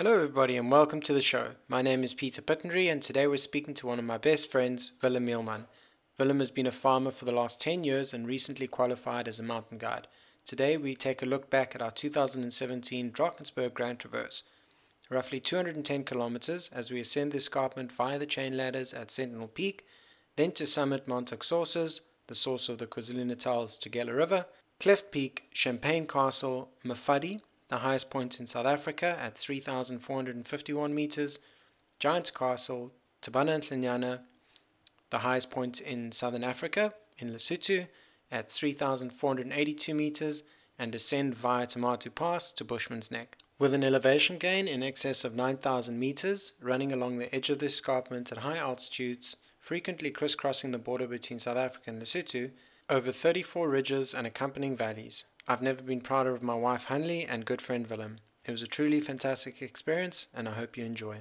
Hello, everybody, and welcome to the show. My name is Peter Pittenry, and today we're speaking to one of my best friends, Willem Mielman. Willem has been a farmer for the last 10 years and recently qualified as a mountain guide. Today we take a look back at our 2017 Drakensberg Grand Traverse, roughly 210 kilometers as we ascend the escarpment via the chain ladders at Sentinel Peak, then to summit Mount Sources, the source of the KwaZulu-Natal's Tugela River, Cleft Peak, Champagne Castle, Mafadi, the highest point in South Africa at 3,451 meters, Giant's Castle, Thabana Ntlenyana, the highest point in Southern Africa, in Lesotho, at 3,482 meters, and descend via Thamathu Pass to Bushman's Nek. With an elevation gain in excess of 9,000 meters, running along the edge of the escarpment at high altitudes, frequently crisscrossing the border between South Africa and Lesotho, over 34 ridges and accompanying valleys. I've never been prouder of my wife Hanley and good friend Willem. It was a truly fantastic experience, and I hope you enjoy.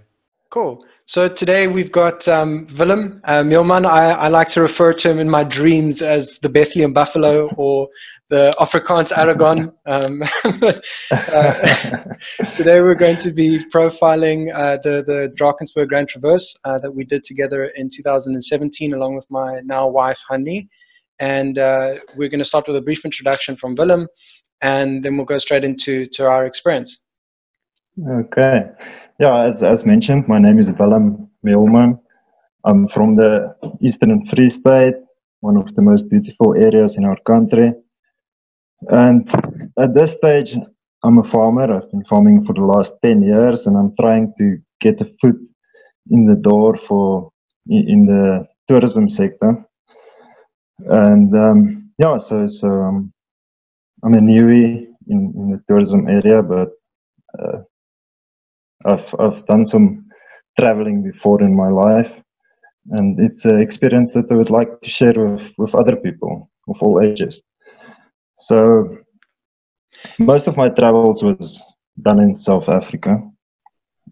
Cool. So today we've got um, Willem uh, Mielman. I, I, like to refer to him in my dreams as the Bethlehem Buffalo or the Afrikaans Aragorn. Um, uh, today we're going to be profiling uh, the, the Drakensberg Grand Traverse uh, that we did together in 2017 along with my now wife, Hanni. And uh, we're going to start with a brief introduction from Willem, and then we'll go straight into to our experience. Okay. Yeah, as, as mentioned, my name is Willem Mielman. I'm from the Eastern Free State, one of the most beautiful areas in our country. And at this stage, I'm a farmer. I've been farming for the last 10 years and I'm trying to get a foot in the door for in the tourism sector and um, yeah, so so um, I'm a newbie in, in the tourism area, but uh, I've I've done some traveling before in my life, and it's an experience that I would like to share with with other people of all ages. So most of my travels was done in South Africa,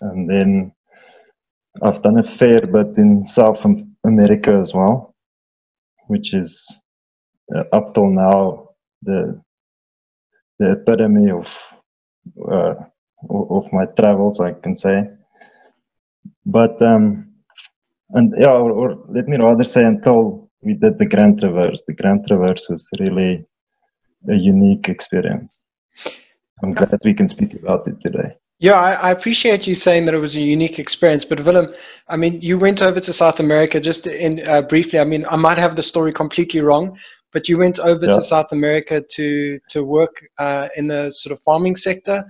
and then I've done a fair bit in South America as well which is uh, up till now the the epitome of uh, of my travels, I can say. But um, and yeah, or, or, let me rather say until we did the Grand Traverse, the Grand Traverse was really a unique experience. I'm glad we can speak about it today. Yeah, I, I, appreciate you saying that it was a unique experience. But Willem, I mean, you went over to South America just in uh, briefly. I mean, I might have the story completely wrong, but you went over yeah. to South America to to work uh, in the sort of farming sector,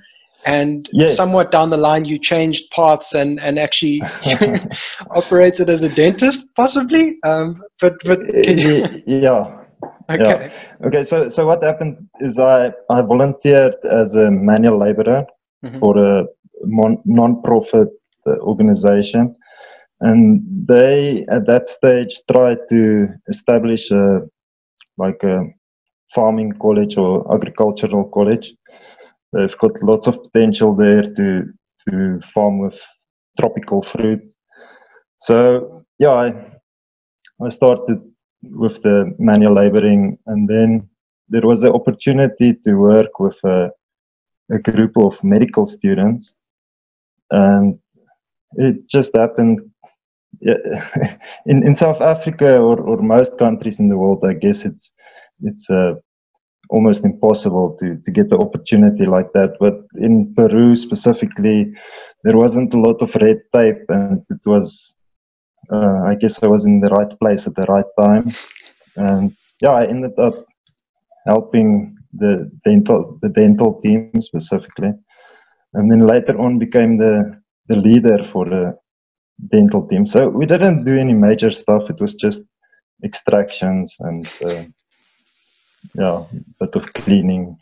and yes. somewhat down the line, you changed paths and and actually operated as a dentist, possibly. Um, but but yeah. Okay. Yeah. Okay. So so what happened is I I volunteered as a manual laborer mm-hmm. for a non-profit uh, organization. And they at that stage tried to establish a like a farming college or agricultural college. They've got lots of potential there to to farm with tropical fruit. So yeah i i started with the manual laboring and then there was the opportunity to work with a a group of medical students, and it just happened. in in South Africa or, or most countries in the world, I guess it's it's uh, almost impossible to to get the opportunity like that. But in Peru specifically, there wasn't a lot of red tape, and it was. Uh, I guess I was in the right place at the right time, and yeah, I ended up helping the dental the dental team specifically, and then later on became the the leader for the dental team. So we didn't do any major stuff. It was just extractions and uh, yeah, a bit of cleaning.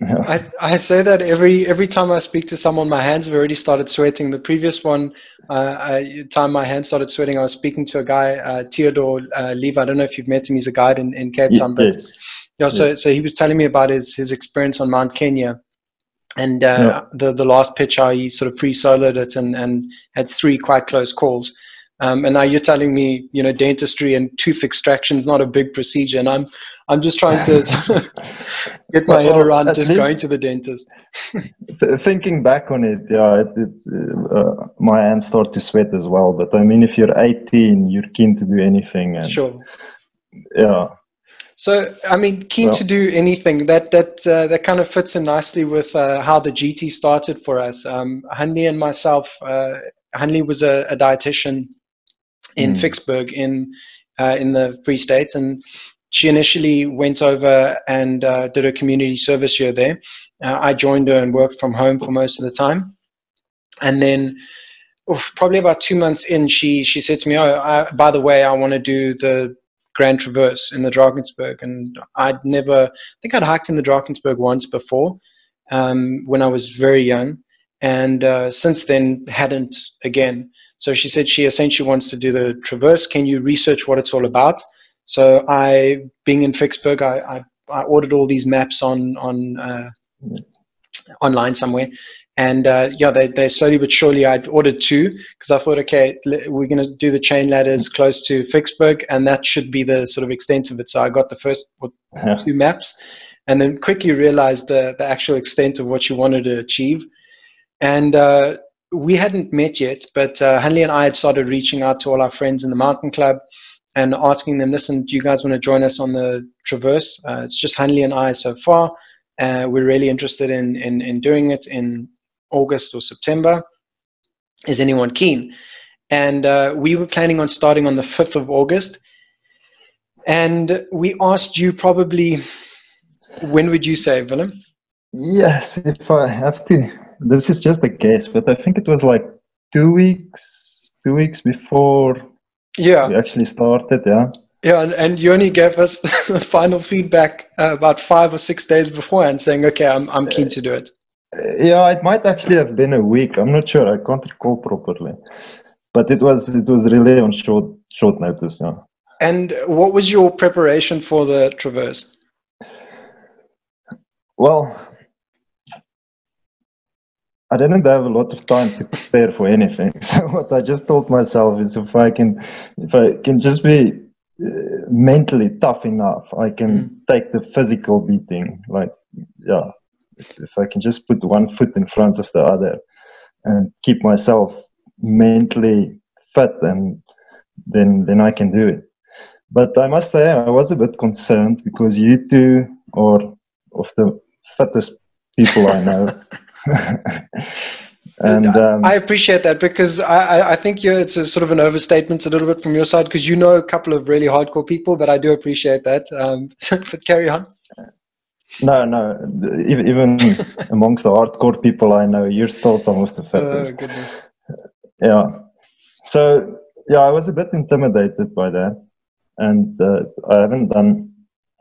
I, I say that every every time I speak to someone, my hands have already started sweating. The previous one, uh, I, time my hands started sweating, I was speaking to a guy, uh, Theodore uh. I don't know if you've met him. He's a guide in, in Cape Town, but Yeah, so so he was telling me about his his experience on Mount Kenya, and uh, the the last pitch I he sort of pre soloed it and and had three quite close calls. Um, and now you're telling me, you know, dentistry and tooth extraction is not a big procedure, and I'm, I'm just trying to get my well, head around just going to the dentist. thinking back on it, yeah, it, it, uh, my hands start to sweat as well. But I mean, if you're 18, you're keen to do anything, and sure, yeah. So, I mean, keen well, to do anything that that uh, that kind of fits in nicely with uh, how the GT started for us. Um, Hanley and myself, uh, Hanley was a, a dietitian in mm. Vicksburg in uh, in the Free States, and she initially went over and uh, did a community service year there. Uh, I joined her and worked from home for most of the time, and then probably about two months in, she she said to me, "Oh, I, by the way, I want to do the Grand Traverse in the Drakensberg," and I'd never, I think I'd hiked in the Drakensberg once before um, when I was very young, and uh, since then hadn't again. So she said she essentially wants to do the Traverse. Can you research what it's all about? So I, being in Vicksburg, I, I, I ordered all these maps on on uh, online somewhere, and uh, yeah, they, they slowly but surely I ordered two because I thought, okay, we're going to do the chain ladders close to Vicksburg, and that should be the sort of extent of it. So I got the first two maps, and then quickly realized the the actual extent of what you wanted to achieve, and uh, we hadn't met yet, but uh, Hanley and I had started reaching out to all our friends in the mountain club and asking them, listen, do you guys want to join us on the Traverse? Uh, it's just Hanley and I so far. Uh, we're really interested in, in, in doing it in August or September. Is anyone keen? And uh, we were planning on starting on the 5th of August. And we asked you probably, when would you say, Willem? Yes, if I have to this is just a guess, but I think it was like two weeks, two weeks before yeah we actually started. Yeah. Yeah, and, and you only gave us the final feedback uh, about five or six days beforehand, saying, "Okay, I'm I'm keen to do it." Uh, yeah, it might actually have been a week. I'm not sure. I can't recall properly, but it was it was really on short short notice. Yeah. And what was your preparation for the traverse? Well, I didn't have a lot of time to prepare for anything. So what I just told myself is if I can, if I can just be uh, mentally tough enough, I can mm. take the physical beating. Like, yeah, if, if I can just put one foot in front of the other and keep myself mentally fit, and then then I can do it. But I must say I was a bit concerned because you two are of the fittest people I know. and um, I appreciate that because I, I think it's a sort of an overstatement a little bit from your side because you know a couple of really hardcore people, but I do appreciate that. Um, but carry on. No, no. Even amongst the hardcore people I know, you're still some of the fittest. Oh goodness. Yeah. So yeah, I was a bit intimidated by that, and uh, I haven't done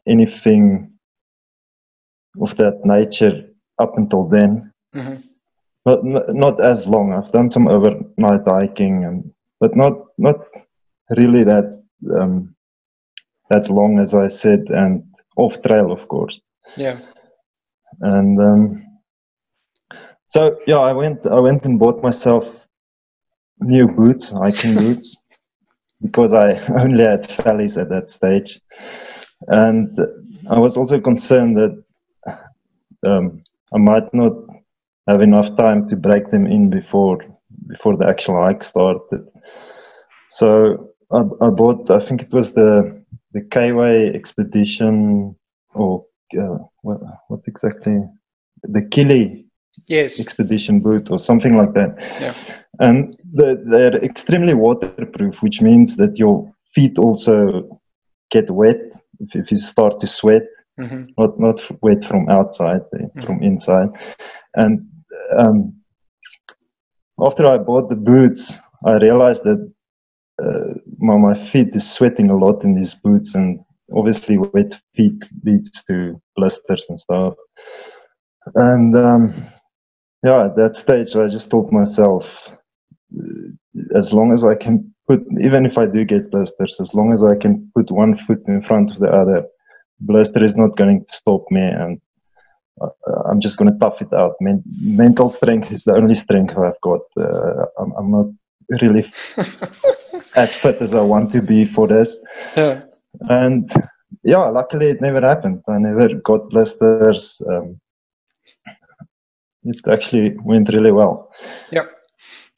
anything of that nature up until then. Mm-hmm. But not as long. I've done some overnight hiking, and but not not really that um, that long as I said, and off trail, of course. Yeah. And um, so yeah, I went I went and bought myself new boots, hiking boots, because I only had Vellies at that stage, and I was also concerned that um, I might not have enough time to break them in before before the actual hike started. So I, I bought, I think it was the the K-Way expedition, or uh, what, what exactly? The Kili yes. expedition boot, or something like that. Yeah. And the, they're extremely waterproof, which means that your feet also get wet if, if you start to sweat. Mm-hmm. Not not wet from outside, mm-hmm. from inside, and um, after I bought the boots, I realized that uh, my, my feet is sweating a lot in these boots, and obviously wet feet leads to blisters and stuff. And um, yeah, at that stage, I just told myself, uh, as long as I can put, even if I do get blisters, as long as I can put one foot in front of the other, blister is not going to stop me, and uh, I'm just going to tough it out. Men- mental strength is the only strength I've got. Uh, I'm, I'm, not really as fit as I want to be for this. Yeah. And yeah, luckily it never happened. I never got blisters. Um, it actually went really well. Yep.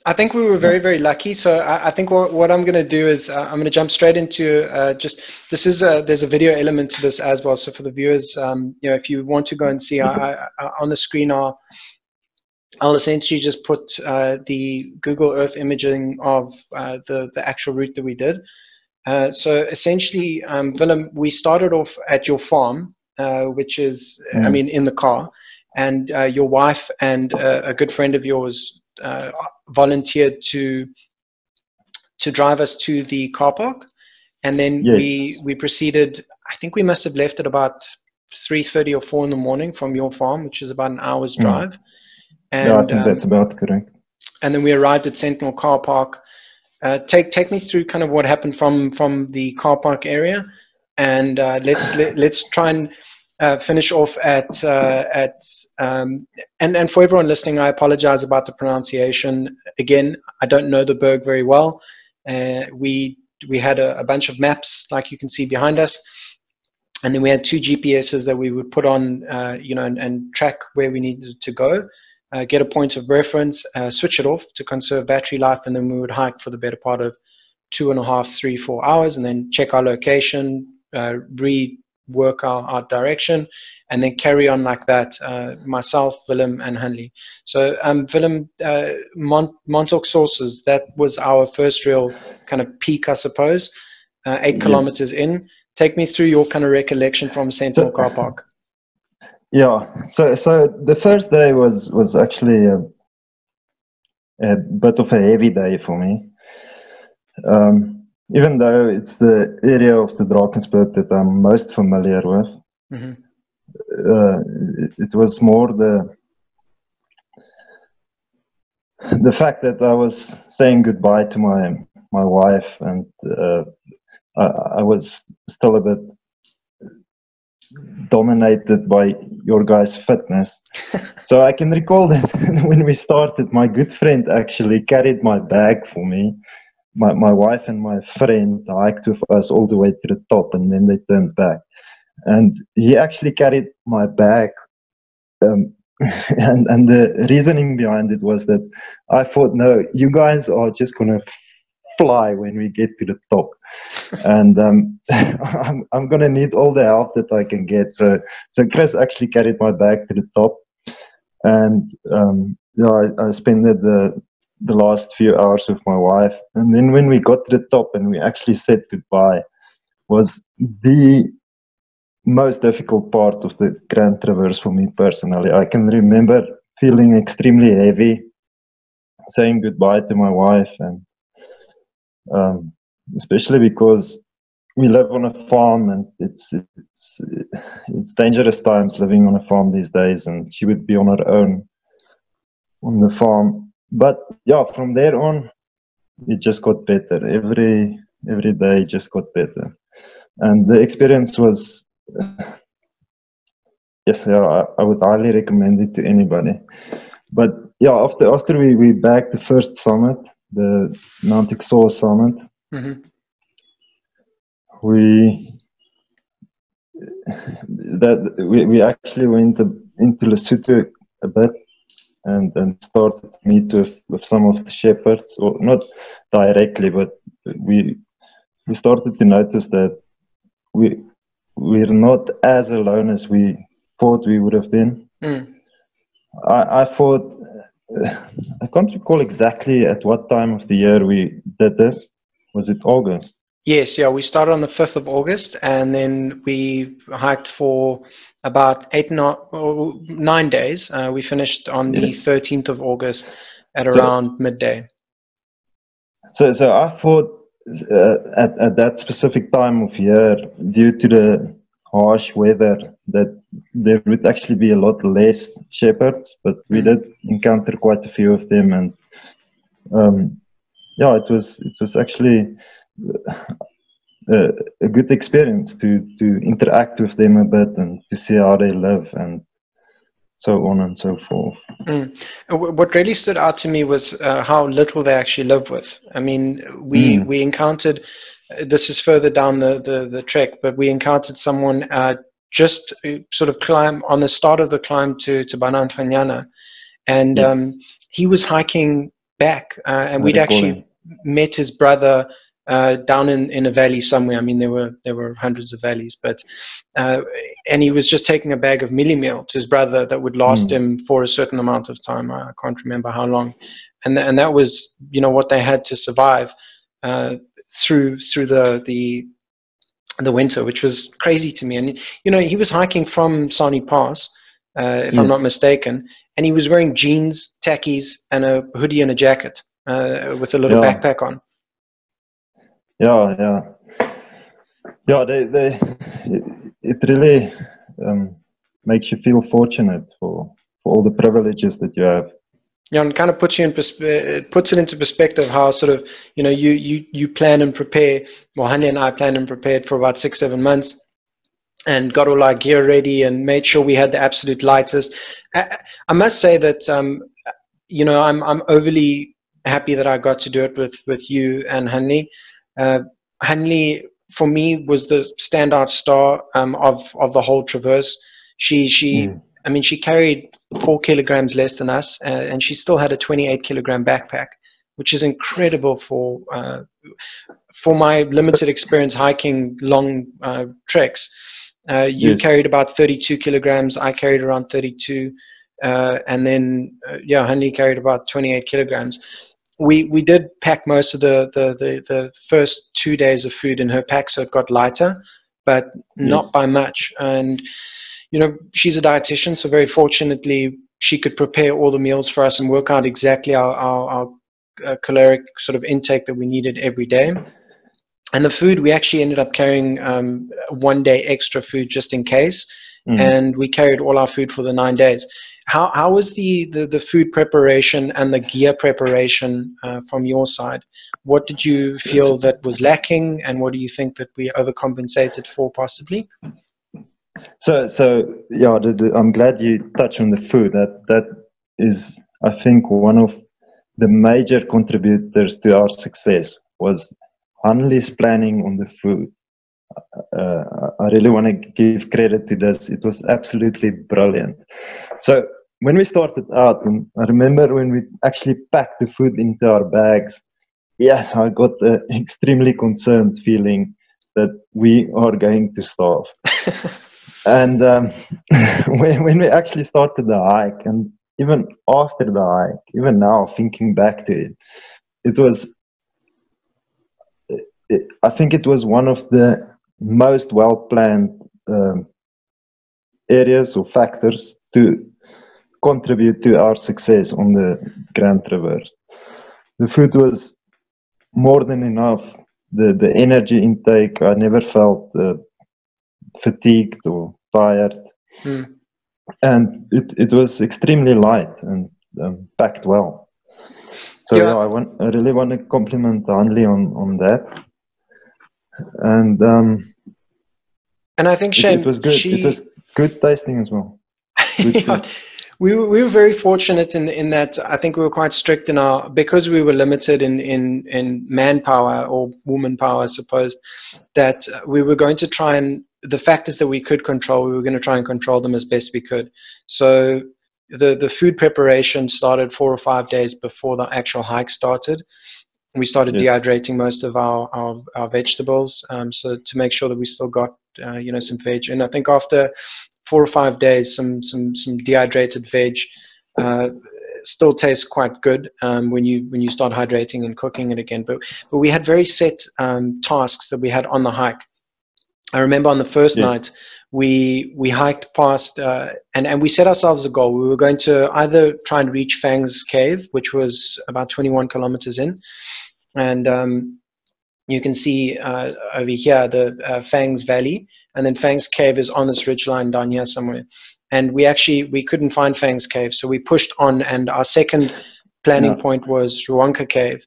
I think we were very, very lucky. So I, I think what, what I'm going to do is uh, I'm going to jump straight into uh, just this is a, there's a video element to this as well. So for the viewers, um, you know, if you want to go and see, I, I, on the screen are I'll essentially just put uh, the Google Earth imaging of uh, the the actual route that we did. Uh, so essentially, um, Willem, we started off at your farm, uh, which is, mm. I mean, in the car, and your wife and a good friend of yours uh, volunteered to to drive us to the car park, and then yes. we we proceeded. I think we must have left at about three thirty or four in the morning from your farm, which is about an hour's hmm. drive. Mm. And, yeah, I think um, that's about correct. And then we arrived at Sentinel Car Park. Uh, take take me through kind of what happened from from the car park area, and uh, let's let, us let us try and uh, finish off at uh, at um, and and for everyone listening, I apologize about the pronunciation. Again, I don't know the Berg very well. Uh, we we had a, a, bunch of maps, like you can see behind us, and then we had two GPSs that we would put on, uh, you know, and, and, track where we needed to go. Uh, get a point of reference, uh, switch it off to conserve battery life, and then we would hike for the better part of two and a half, three, four hours, and then check our location, re work our, our direction and then carry on like that, uh, myself, Willem, and Hanley. So, um, Willem, uh, Mont- Mont-aux-Sources, that was our first real kind of peak, I suppose, uh, eight yes. kilometers in. Take me through your kind of recollection from Sentinel so, Car Park. Yeah, so so the first day was was actually a, a bit of a heavy day for me. Um, even though it's the area of the Drakensberg that I'm most familiar with, mm-hmm. uh, it, it, was more the the fact that I was saying goodbye to my my wife, and uh, I, I, was still a bit dominated by your guys' fitness. so I can recall that when we started, my good friend actually carried my bag for me my, my wife and my friend hiked with us all the way to the top and then they turned back. And he actually carried my bag. Um, and, and the reasoning behind it was that I thought, no, you guys are just going to fly when we get to the top. And um, I'm, I'm going to need all the help that I can get. So, so Chris actually carried my bag to the top. And um, yeah, I, I spent the the last few hours with my wife. And then when we got to the top and we actually said goodbye, was the most difficult part of the Grand Traverse for me personally. I can remember feeling extremely heavy, saying goodbye to my wife, and um, especially because we live on a farm and it's it's it's dangerous times living on a farm these days, and she would be on her own on the farm but yeah, from there on, it just got better. Every every day just got better, and the experience was. Yes, yeah, I, I would highly recommend it to anybody. But yeah, after after we we backed the first summit, the Mount Exor summit, mm-hmm. we that we, we actually went into Lesotho a bit and and started to meet with, with some of the shepherds, or not directly, but we we started to notice that we we're not as alone as we thought we would have been. Mm. I, I thought I can't recall exactly at what time of the year we did this. Was it August? Yes, yeah. We started on the fifth of August, and then we hiked for about eight, no, nine days. Uh, we finished on the 13th of August at so, around midday. So, so I thought uh, at, at that specific time of year, due to the harsh weather, that there would actually be a lot less shepherds, but we mm. did encounter quite a few of them, and um, yeah, it was it was actually a good experience to to interact with them a bit and to see how they live and so on and so forth. Mm. What really stood out to me was uh, how little they actually live with. I mean, we mm. we encountered. Uh, this is further down the, the, the trek, but we encountered someone uh, just uh, sort of climb on the start of the climb to to Banantlanyana, and yes. um, he was hiking back, uh, and we'd actually met his brother uh, down in, in a valley somewhere. I mean, there were there were hundreds of valleys, but uh, and he was just taking a bag of mielie meal to his brother that would last mm. him for a certain amount of time. I can't remember how long, and th- and that was you know what they had to survive uh, through through the the the winter, which was crazy to me. And you know, he was hiking from Sani Pass, uh, if yes. I'm not mistaken, and he was wearing jeans, tackies, and a hoodie and a jacket uh, with a little yeah. backpack on. Yeah, yeah, yeah. They, they, it, really um, makes you feel fortunate for for all the privileges that you have. Yeah, and kind of puts you in persp- it puts it into perspective how sort of you know you you you plan and prepare. Well, Hanley and I planned and prepared for about six seven months, and got all our gear ready and made sure we had the absolute lightest. I, I must say that um, you know I'm I'm overly happy that I got to do it with with you and Hanley. Uh, Hanley, for me, was the standout star um, of of the whole traverse. She she, mm. I mean, she carried four kilograms less than us, uh, and she still had a 28 kilogram backpack, which is incredible for uh, for my limited experience hiking long uh, treks. Uh, you yes. carried about 32 kilograms. I carried around 32. Uh, and then, uh, yeah, Hanley carried about 28 kilograms we we did pack most of the, the the, the first two days of food in her pack, so it got lighter, but not yes. by much. And you know, she's a dietitian, so very fortunately, she could prepare all the meals for us and work out exactly our our, our uh, caloric sort of intake that we needed every day. And the food, we actually ended up carrying um, one day extra food just in case. Mm. And we carried all our food for the nine days. How, how was the, the, the food preparation and the gear preparation uh, from your side? What did you feel that was lacking, and what do you think that we overcompensated for possibly? So, so yeah, the, the, I'm glad you touched on the food. That that is, I think, one of the major contributors to our success was Hanley's planning on the food. Uh, I really want to give credit to this. It was absolutely brilliant. So when we started out, I remember when we actually packed the food into our bags, yes, I got an extremely concerned feeling that we are going to starve. and um, when, when we actually started the hike, and even after the hike, even now thinking back to it, it was, it, I think it was one of the most well planned um, areas or factors to contribute to our success on the Grand Traverse. The food was more than enough. The the energy intake, I never felt uh, fatigued or tired, mm. and it it was extremely light and um, packed well. So yeah. yeah. I want I really want to compliment Hanley on on that, and um, and I think Shane, it, it was good. She... It was good tasting as well. yeah we were, we were very fortunate in in that I think we were quite strict in our because we were limited in in in manpower or woman power, I suppose, that we were going to try and the factors that we could control, we were going to try and control them as best we could. So the the food preparation started four or five days before the actual hike started. We started yes. dehydrating most of our our, our vegetables, um, so to make sure that we still got uh, you know some veg. And I think after four or five days, some some some dehydrated veg uh, still tastes quite good um, when you when you start hydrating and cooking it again. But but we had very set um, tasks that we had on the hike. I remember on the first yes. night we we hiked past uh, and and we set ourselves a goal. We were going to either try and reach Fang's cave, which was about 21 kilometers in, and um, you can see uh, over here the uh, Fang's Valley, and then Fang's cave is on this ridge line down here somewhere. And we actually we couldn't find Fang's cave, so we pushed on, and our second planning no. point was Rwanqa cave.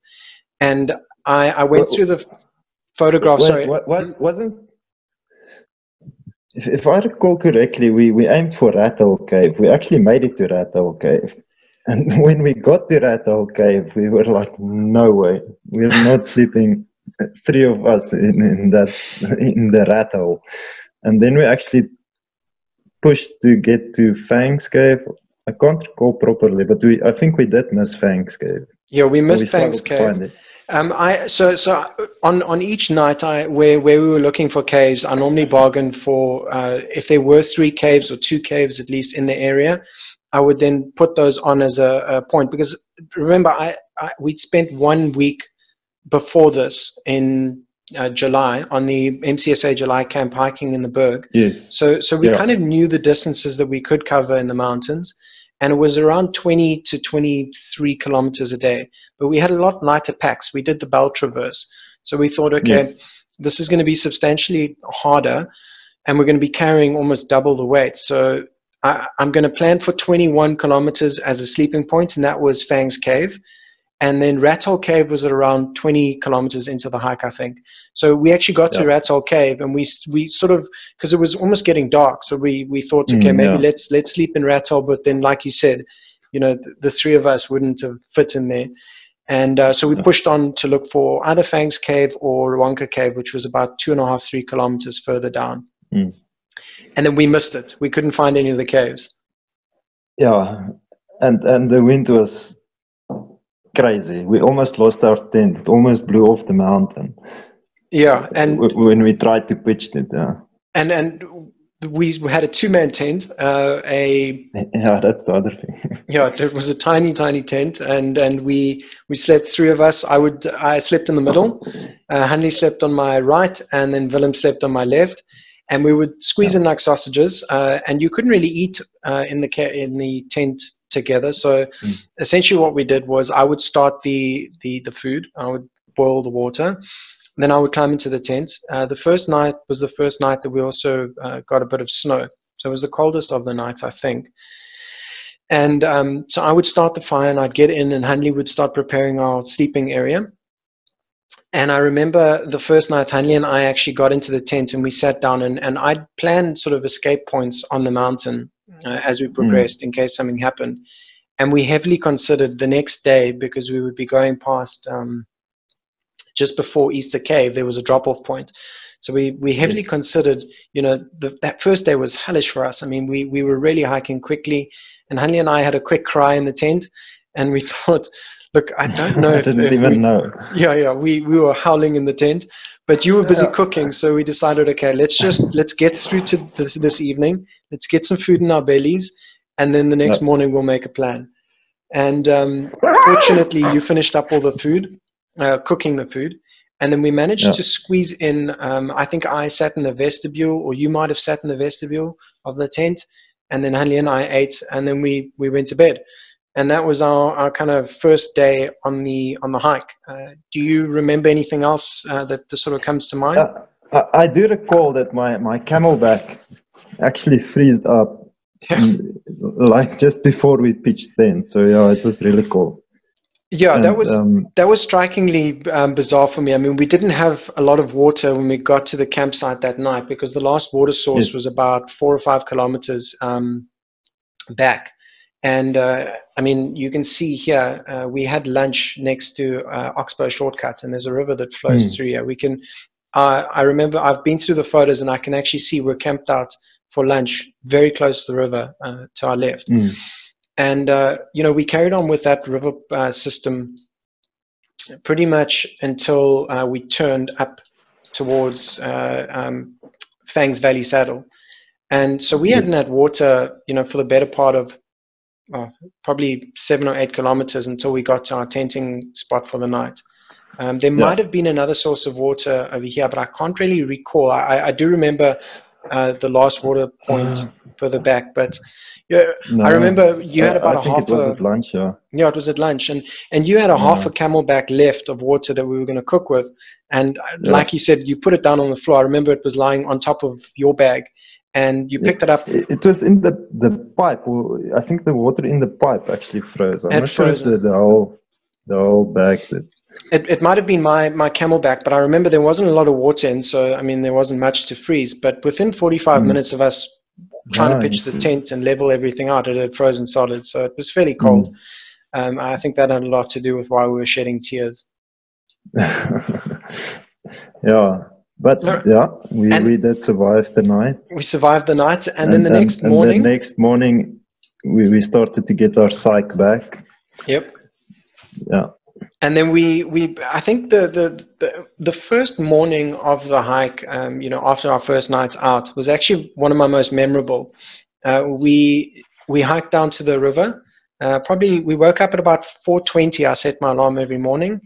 And I, I went what, through the photographs. sorry, what, was, wasn't if, if I recall correctly, we, we aimed for Rat Hole Cave. We actually made it to Rat Hole Cave. And when we got to Rat Hole Cave, we were like, no way, we're not sleeping, three of us in, in that in the rat hole. And then we actually pushed to get to Fangs Cave. I can't recall properly, but we I think we did miss Fangs Cave. Yeah, we missed we Fangs Cave. Um, I so so on on each night I where where we were looking for caves, I normally bargained for uh, if there were three caves or two caves at least in the area. I would then put those on as a, a point because remember I, I we'd spent one week before this in uh, July on the MCSA July camp hiking in the Berg. Yes. So so we yeah. kind of knew the distances that we could cover in the mountains, and it was around 20 to 23 kilometers a day. But we had a lot lighter packs. We did the belt traverse, so we thought, okay, yes. this is going to be substantially harder, and we're going to be carrying almost double the weight. So I, I'm going to plan for 21 kilometers as a sleeping point, and that was Fangs Cave and then Rat Hole Cave was at around 20 kilometers into the hike, I think. So we actually got to Rat Hole Cave, and we we sort of because it was almost getting dark, so we we thought, okay, mm, maybe yeah. let's let's sleep in Rat Hole. But then, like you said, you know, the, the three of us wouldn't have fit in there, and uh, so we yeah. pushed on to look for either Fangs Cave or Rwanqa Cave, which was about two and a half, three kilometers further down. Mm. And then we missed it. We couldn't find any of the caves. Yeah, and and the wind was crazy. We almost lost our tent. It almost blew off the mountain. Yeah, and when we tried to pitch it, yeah. And and we had a two-man tent. Uh, a yeah, that's the other thing. yeah, it was a tiny, tiny tent, and and we we slept three of us. I would I slept in the middle. Uh, Hanley slept on my right, and then Willem slept on my left. And we would squeeze yeah. in like sausages, uh, and you couldn't really eat uh, in the in the tent together. So mm. essentially, what we did was I would start the the the food. I would boil the water. Then I would climb into the tent. Uh, the first night was the first night that we also uh, got a bit of snow. So it was the coldest of the nights, I think. And um, so I would start the fire and I'd get in, and Hanley would start preparing our sleeping area. And I remember the first night, Hanley and I actually got into the tent and we sat down, and, and I'd planned sort of escape points on the mountain uh, as we hmm. progressed mm. in case something happened. And we heavily considered the next day because we would be going past um, just before Easter Cave, there was a drop off point. So we, we heavily yes. considered, you know, the, that first day was hellish for us. I mean, we, we were really hiking quickly, and Hanley and I had a quick cry in the tent, and we thought, look, I don't know. I if, didn't if even we, know. Yeah, yeah, we, we were howling in the tent, but you were busy yeah. cooking, so we decided, okay, let's just let's get through to this this evening. Let's get some food in our bellies, and then the next morning we'll make a plan. And um, fortunately, you finished up all the food, uh, cooking the food, and then we managed to squeeze in. Um, I think I sat in the vestibule, or you might have sat in the vestibule of the tent, and then Hanley and I ate, and then we we went to bed. And that was our, our kind of first day on the on the hike. Uh, do you remember anything else uh, that sort of comes to mind? Uh, I, I do recall that my, my CamelBak actually freezed up yeah. like just before we pitched tent. So yeah, it was really cool. Yeah, and, that was um, that was strikingly um, bizarre for me. I mean, we didn't have a lot of water when we got to the campsite that night because the last water source yes. was about four or five kilometers um, back. And uh, I mean, you can see here uh, we had lunch next to uh, Oxbow Shortcut, and there's a river that flows mm. through here. We can. I remember I've been through the photos, and I can actually see we're camped out for lunch very close to the river uh, to our left. Mm. And, uh, you know, we carried on with that river uh, system pretty much until uh, we turned up towards uh, um, Fangs Valley Saddle. And so we yes. hadn't had water, you know, for the better part of probably seven or eight kilometers until we got to our tenting spot for the night. Um, there yeah. might have been another source of water over here, but I can't really recall. I, I do remember uh, the last water point uh, further back. But yeah, no, I remember you had about I a half. It was a, at lunch, yeah. Yeah, it was at lunch, and and you had a half a CamelBak left of water that we were going to cook with, and uh, yeah. like you said, you put it down on the floor. I remember it was lying on top of your bag, and you picked it, it up. It was in the the pipe. I think the water in the pipe actually froze. I'm not sure the, the whole the whole bag did. It, it might have been my, my CamelBak, but I remember there wasn't a lot of water in, so I mean there wasn't much to freeze. But within 45 mm. minutes of us trying to pitch the tent and level everything out, it had frozen solid, so it was fairly cold. Mm. Um, I think that had a lot to do with why we were shedding tears. yeah, but yeah, we, we did survive the night. We survived the night, and, and then the and, next and morning. The next morning, we, we started to get our psych back. Yep. Yeah. And then we, we I think the, the, the, the first morning of the hike, um, you know, after our first night out, was actually one of my most memorable. Uh, we we hiked down to the river. Uh, probably we woke up at about 4:20. I set my alarm every morning,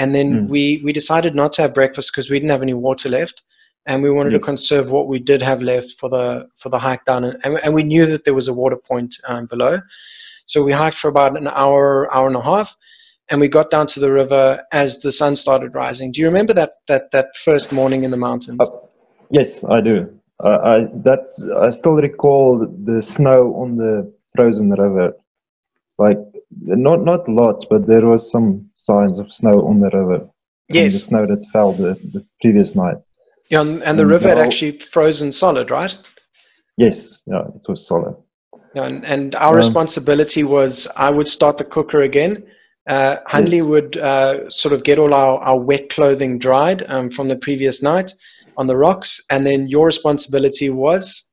and then mm. we we decided not to have breakfast because we didn't have any water left, and we wanted yes. to conserve what we did have left for the for the hike down, and, and we knew that there was a water point um, below, so we hiked for about an hour hour and a half, and we got down to the river as the sun started rising. Do you remember that that that first morning in the mountains? Uh, yes, I do. Uh, I that's I still recall the snow on the frozen river, like not not lots, but there was some signs of snow on the river. Yes, the snow that fell the, the previous night. Yeah, and, and the and river had actually frozen solid, right? Yes, yeah, it was solid. Yeah, and, and our um, responsibility was I would start the cooker again. Uh, Hanley yes. would uh, sort of get all our, our wet clothing dried um, from the previous night on the rocks, and then your responsibility was.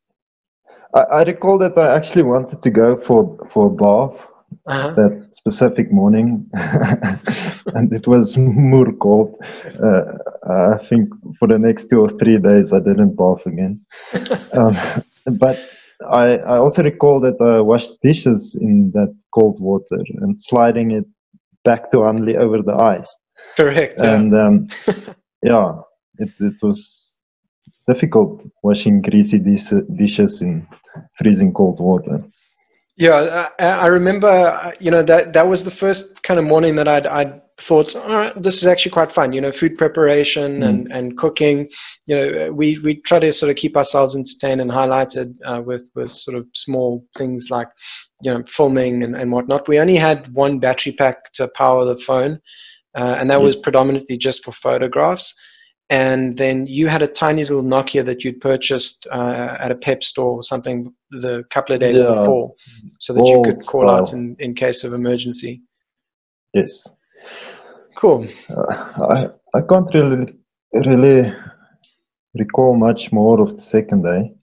I, I recall that I actually wanted to go for for a bath uh-huh. that specific morning, and it was more cold. Uh, I think for the next two or three days I didn't bath again. um, but I, I also recall that I washed dishes in that cold water and sliding it back to Hanley over the ice. Correct. Yeah. And um, yeah, it, it was difficult washing greasy dishes in freezing cold water. Yeah, I, I, remember, you know, that that was the first kind of morning that I'd, I'd thought, all right, this is actually quite fun, you know, food preparation mm. and, and cooking. You know, we, we try to sort of keep ourselves entertained and highlighted uh, with, with sort of small things like, you know, filming and, and whatnot. We only had one battery pack to power the phone, uh, and that yes. was predominantly just for photographs and then you had a tiny little Nokia that you'd purchased uh, at a PEP store or something the couple of days yeah. before, so that you could call out in, in case of emergency. Yes. Cool. Uh, I I can't really really recall much more of the second day.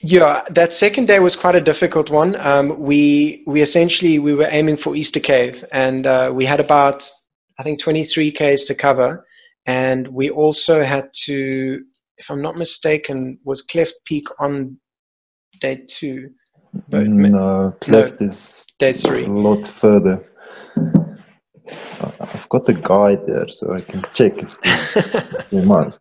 Yeah, that second day was quite a difficult one. Um, we we essentially we were aiming for Easter Cave, and uh, we had about I think 23 k's to cover and we also had to, if I'm not mistaken, was Cleft Peak on day two? But no, Cleft no, is day three. a lot further. I've got the guide there, so I can check it. you must.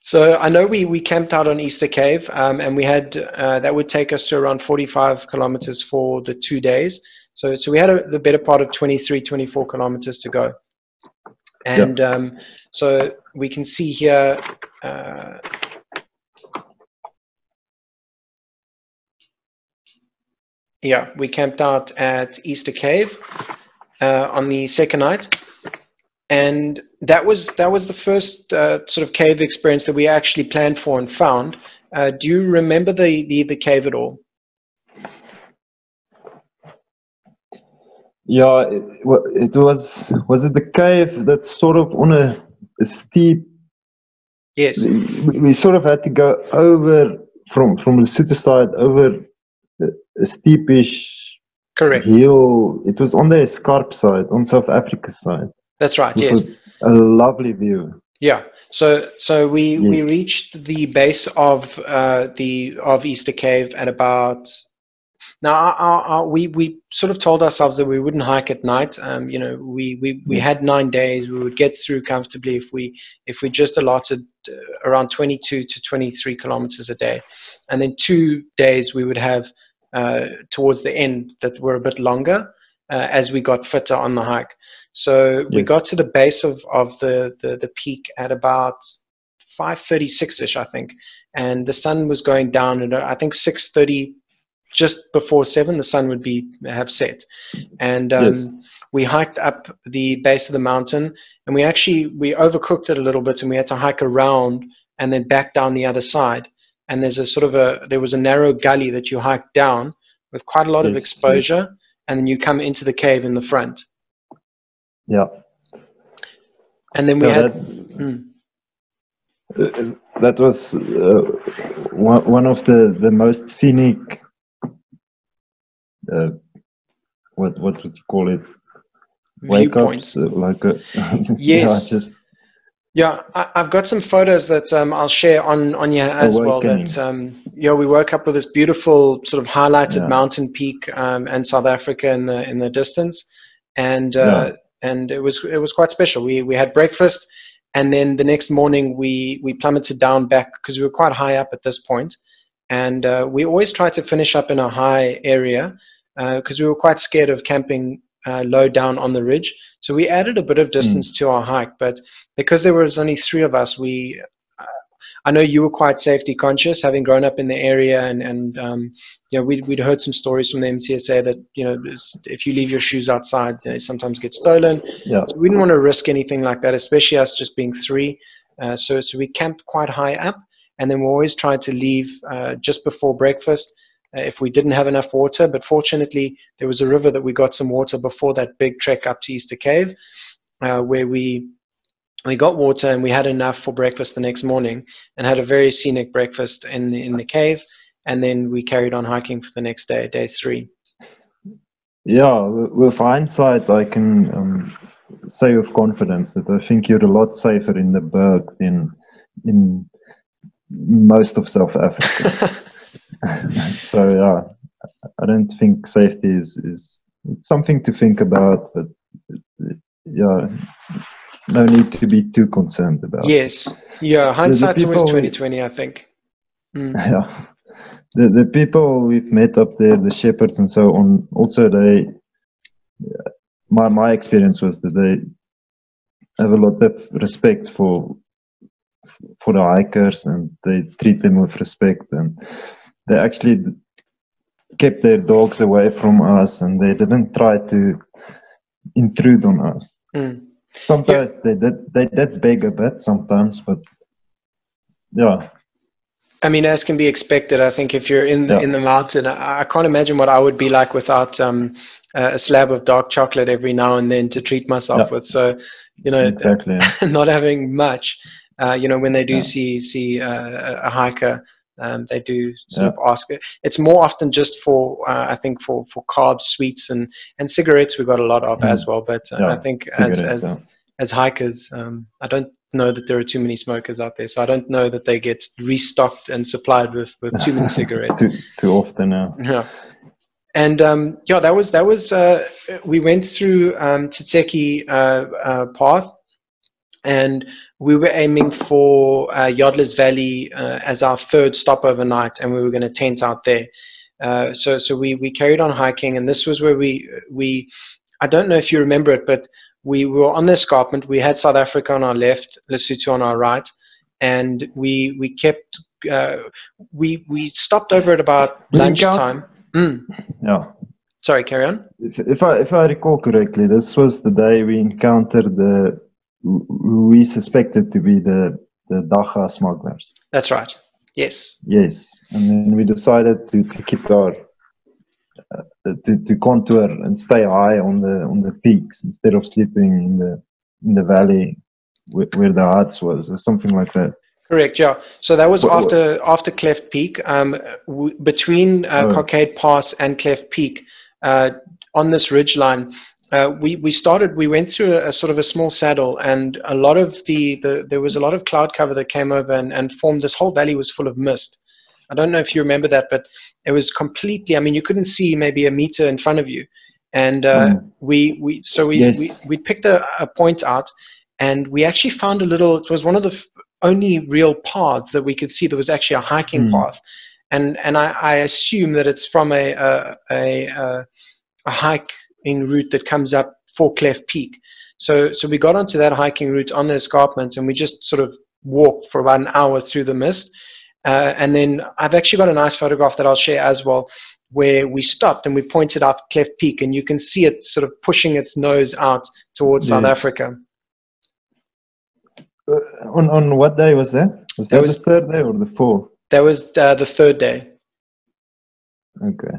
So I know we, we camped out on Easter Cave, um, and we had uh, that would take us to around 45 kilometers for the two days. So so we had a, the better part of 23, 24 kilometers to go. And yep. um, so we can see here, uh, yeah, we camped out at Easter Cave uh, on the second night. And that was that was the first uh, sort of cave experience that we actually planned for and found. Uh, do you remember the, the, the cave at all? Yeah, it, it, was. Was it the cave that's sort of on a, a steep? Yes. We, we, sort of had to go over from from the city side over a, a steepish correct hill. It was on the Escarp side, on South Africa side. That's right. Yes. A lovely view. Yeah. So so we yes. we reached the base of uh, the of Easter Cave at about now, our, our, we we sort of told ourselves that we wouldn't hike at night. Um, you know, we, we we had nine days. We would get through comfortably if we if we just allotted uh, around 22 to 23 kilometers a day, and then two days we would have uh, towards the end that were a bit longer uh, as we got fitter on the hike. So yes. we got to the base of of the the, the peak at about 5:36 ish, I think, and the sun was going down at I think 6:30 just before seven, the sun would be have set, and um, yes. we hiked up the base of the mountain, and we actually we overcooked it a little bit, and we had to hike around and then back down the other side. And there's a sort of a there was a narrow gully that you hiked down with quite a lot yes, of exposure, yes. and then you come into the cave in the front. Yeah. And then we had. That, mm. that was uh, one, one of the, the most scenic. Uh, what what would you call it? Wake ups, uh, like a, yes, yeah, just yeah, I, have got some photos that um, I'll share on on here as well. That um, yeah, we woke up with this beautiful sort of highlighted yeah. mountain peak um, and South Africa in the in the distance, and uh, yeah. and it was it was quite special. We we had breakfast, and then the next morning we we plummeted down back because we were quite high up at this point, and uh, we always try to finish up in a high area because uh, we were quite scared of camping uh, low down on the ridge. So we added a bit of distance mm. to our hike, but because there was only three of us, we I know you were quite safety conscious, having grown up in the area, and and um, you know we'd we'd heard some stories from the MCSA that you know if you leave your shoes outside, they sometimes get stolen. Yeah. So we didn't want to risk anything like that, especially us just being three. Uh, so so we camped quite high up, and then we always tried to leave uh, just before breakfast uh, if we didn't have enough water. But fortunately, there was a river that we got some water before that big trek up to Easter Cave, uh, where we we got water and we had enough for breakfast the next morning and had a very scenic breakfast in the, in the cave. And then we carried on hiking for the next day day three. Yeah with hindsight i can um, say with confidence that i think you're a lot safer in the berg than in most of south africa so yeah i don't think safety is is it's something to think about but yeah no need to be too concerned about. Yes, yeah, hindsight's always twenty twenty. I think. Mm. Yeah, the the people we've met up there, the shepherds and so on. Also, they. My my experience was that they have a lot of respect for for the hikers and they treat them with respect and they actually kept their dogs away from us and they didn't try to intrude on us. Mm. Sometimes yeah. they did they did beg a bit sometimes, but yeah. I mean, as can be expected, I think if you're in yeah. in the mountain, I, I, can't imagine what I would be like without um, a slab of dark chocolate every now and then to treat myself yeah. with. So, you know, exactly. not having much. Uh, you know, when they do see see uh, a hiker, um, they do sort yeah. of ask it. It's more often just for uh, I think for for carbs, sweets, and and cigarettes. We've got a lot of mm. as well. But uh, yeah, I think as as yeah. as hikers, um, I don't know that there are too many smokers out there. So I don't know that they get restocked and supplied with with too many cigarettes too, too often now. Yeah. And um, yeah, that was that was. Uh, we went through um, uh, uh, path, and we were aiming for uh, Yodler's Valley uh, as our third stop overnight, and we were going to tent out there. Uh, so, so we we carried on hiking, and this was where we we. I don't know if you remember it, but we were on the escarpment. We had South Africa on our left, Lesotho on our right, and we we kept uh, we we stopped over at about lunchtime. Mm. Yeah. Sorry, carry on. If, if I if I recall correctly, this was the day we encountered the we suspected to be the the Dagga smugglers. That's right. Yes. Yes, and then we decided to, to keep our uh, to, to contour and stay high on the on the peaks instead of sleeping in the in the valley where, where the huts was or something like that. Correct. Yeah. So that was after after Cleft Peak. Um, w- between uh, oh. Cockade Pass and Cleft Peak, uh, on this ridge line, uh, we we started we went through a, a, sort of a small saddle and a lot of the, the there was a lot of cloud cover that came over and, and formed this whole valley was full of mist i don't know if you remember that but it was completely i mean you couldn't see maybe a meter in front of you and uh, mm. we we so we, yes. we we picked a, a point out and we actually found a little it was one of the f- only real paths that we could see there was actually a hiking mm. path and and I, I assume that it's from a a, a, a hike hiking route that comes up for Cleft Peak. So, so we got onto that hiking route on the escarpment and we just sort of walked for about an hour through the mist. Uh, and then I've actually got a nice photograph that I'll share as well. where we stopped and we pointed out Cleft Peak, and you can see it sort of pushing its nose out towards yes. South Africa. Uh, on on what day was that? Was that, was, the third day or the fourth? That was uh, the third day. Okay.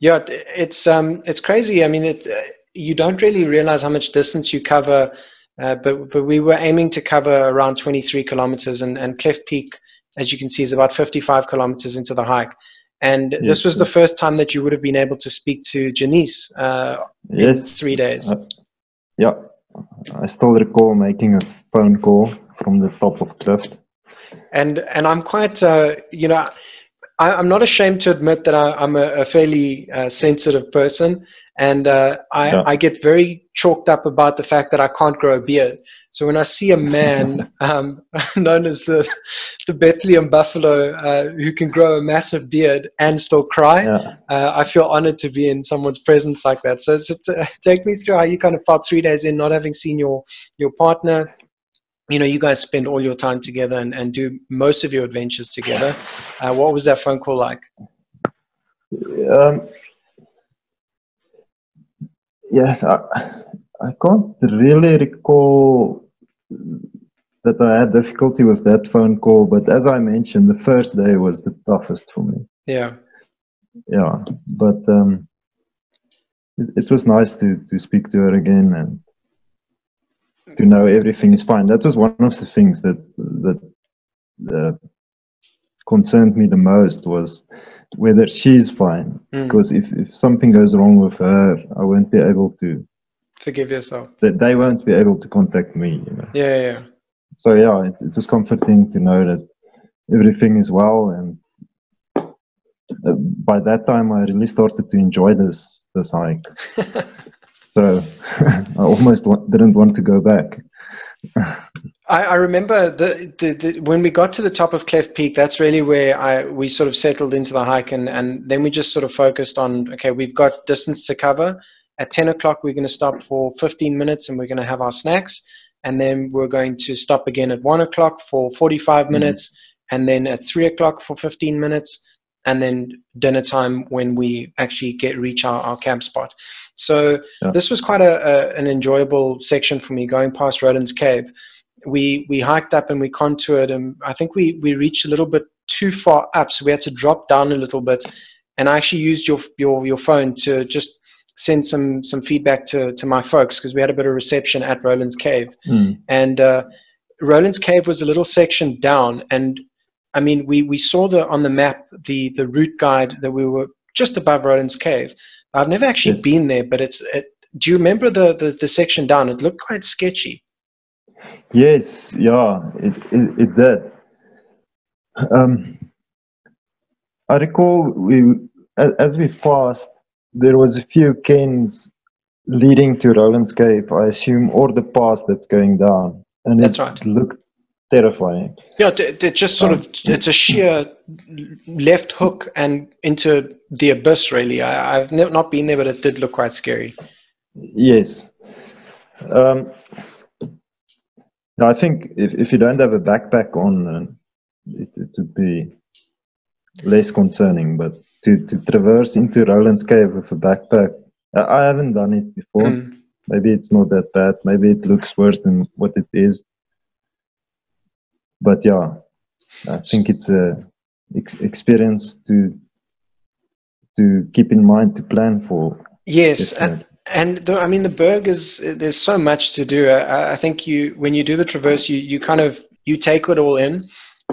Yeah, it's um, it's crazy. I mean, it uh, you don't really realize how much distance you cover, uh, but but we were aiming to cover around 23 kilometers, and and Cleft Peak, as you can see, is about 55 kilometers into the hike. And yes, this was the first time that you would have been able to speak to Janice uh, yes. three days. Uh, yeah, I still recall making a phone call from the top of Cleft. And and I'm quite, uh, you know, I, am not ashamed to admit that I, am a, a, fairly uh, sensitive person, and uh, I, yeah. I, get very chalked up about the fact that I can't grow a beard. So when I see a man um, known as the the Bethlehem Buffalo uh, who can grow a massive beard and still cry, yeah. Uh, I feel honored to be in someone's presence like that. So, so take me through how you kind of felt three days in, not having seen your your partner, you know, you guys spend all your time together and, and do most of your adventures together. Uh, what was that phone call like? Um, yes, I, I can't really recall that I had difficulty with that phone call, but as I mentioned, the first day was the toughest for me. Yeah. Yeah, but um, it, it was nice to, to speak to her again and to know everything is fine. That was one of the things that that uh, concerned me the most was whether she's fine. Mm. Because if, if something goes wrong with her, I won't be able to forgive yourself. That they won't be able to contact me. You know? Yeah, yeah. So yeah, it, it was comforting to know that everything is well, and uh, by that time, I really started to enjoy this this hike. So I almost didn't want to go back. I, I, remember the, the, the, when we got to the top of Cleft Peak, that's really where I we sort of settled into the hike, and, and then we just sort of focused on okay, we've got distance to cover. At 10 o'clock, we're going to stop for 15 minutes and we're going to have our snacks. And then we're going to stop again at 1 o'clock for 45 mm-hmm. minutes. And then at 3 o'clock for 15 minutes and then dinner time when we actually get reach our, our camp spot. So yeah. this was quite a, a, an enjoyable section for me going past Roland's Cave. We we hiked up and we contoured and I think we we reached a little bit too far up, so we had to drop down a little bit. And I actually used your your your phone to just send some some feedback to to my folks because we had a bit of reception at Roland's Cave. Mm. And uh, Roland's Cave was a little section down, and I mean, we, we saw the on the map the the route guide that we were just above Roland's Cave. I've never actually yes. been there, but it's. It, do you remember the, the, the section down? It looked quite sketchy. Yes, yeah, it it, it did. Um, I recall we as we passed, there was a few cairns leading to Roland's Cave. I assume, or the path that's going down, and that's it right. looked terrifying. Yeah, it just sort of it's a sheer left hook and into the abyss. Really, I, have not been there, but it did look quite scary. Yes. Um, I think if, if you don't have a backpack on, uh, it, it would be less concerning. But to, to traverse into Roland's Cave with a backpack, I haven't done it before. Mm. Maybe it's not that bad. Maybe it looks worse than what it is but yeah, I think it's a ex- experience to to keep in mind to plan for. Yes, and and the, I mean the Berg is there's so much to do. I, I, think you when you do the traverse, you you kind of you take it all in,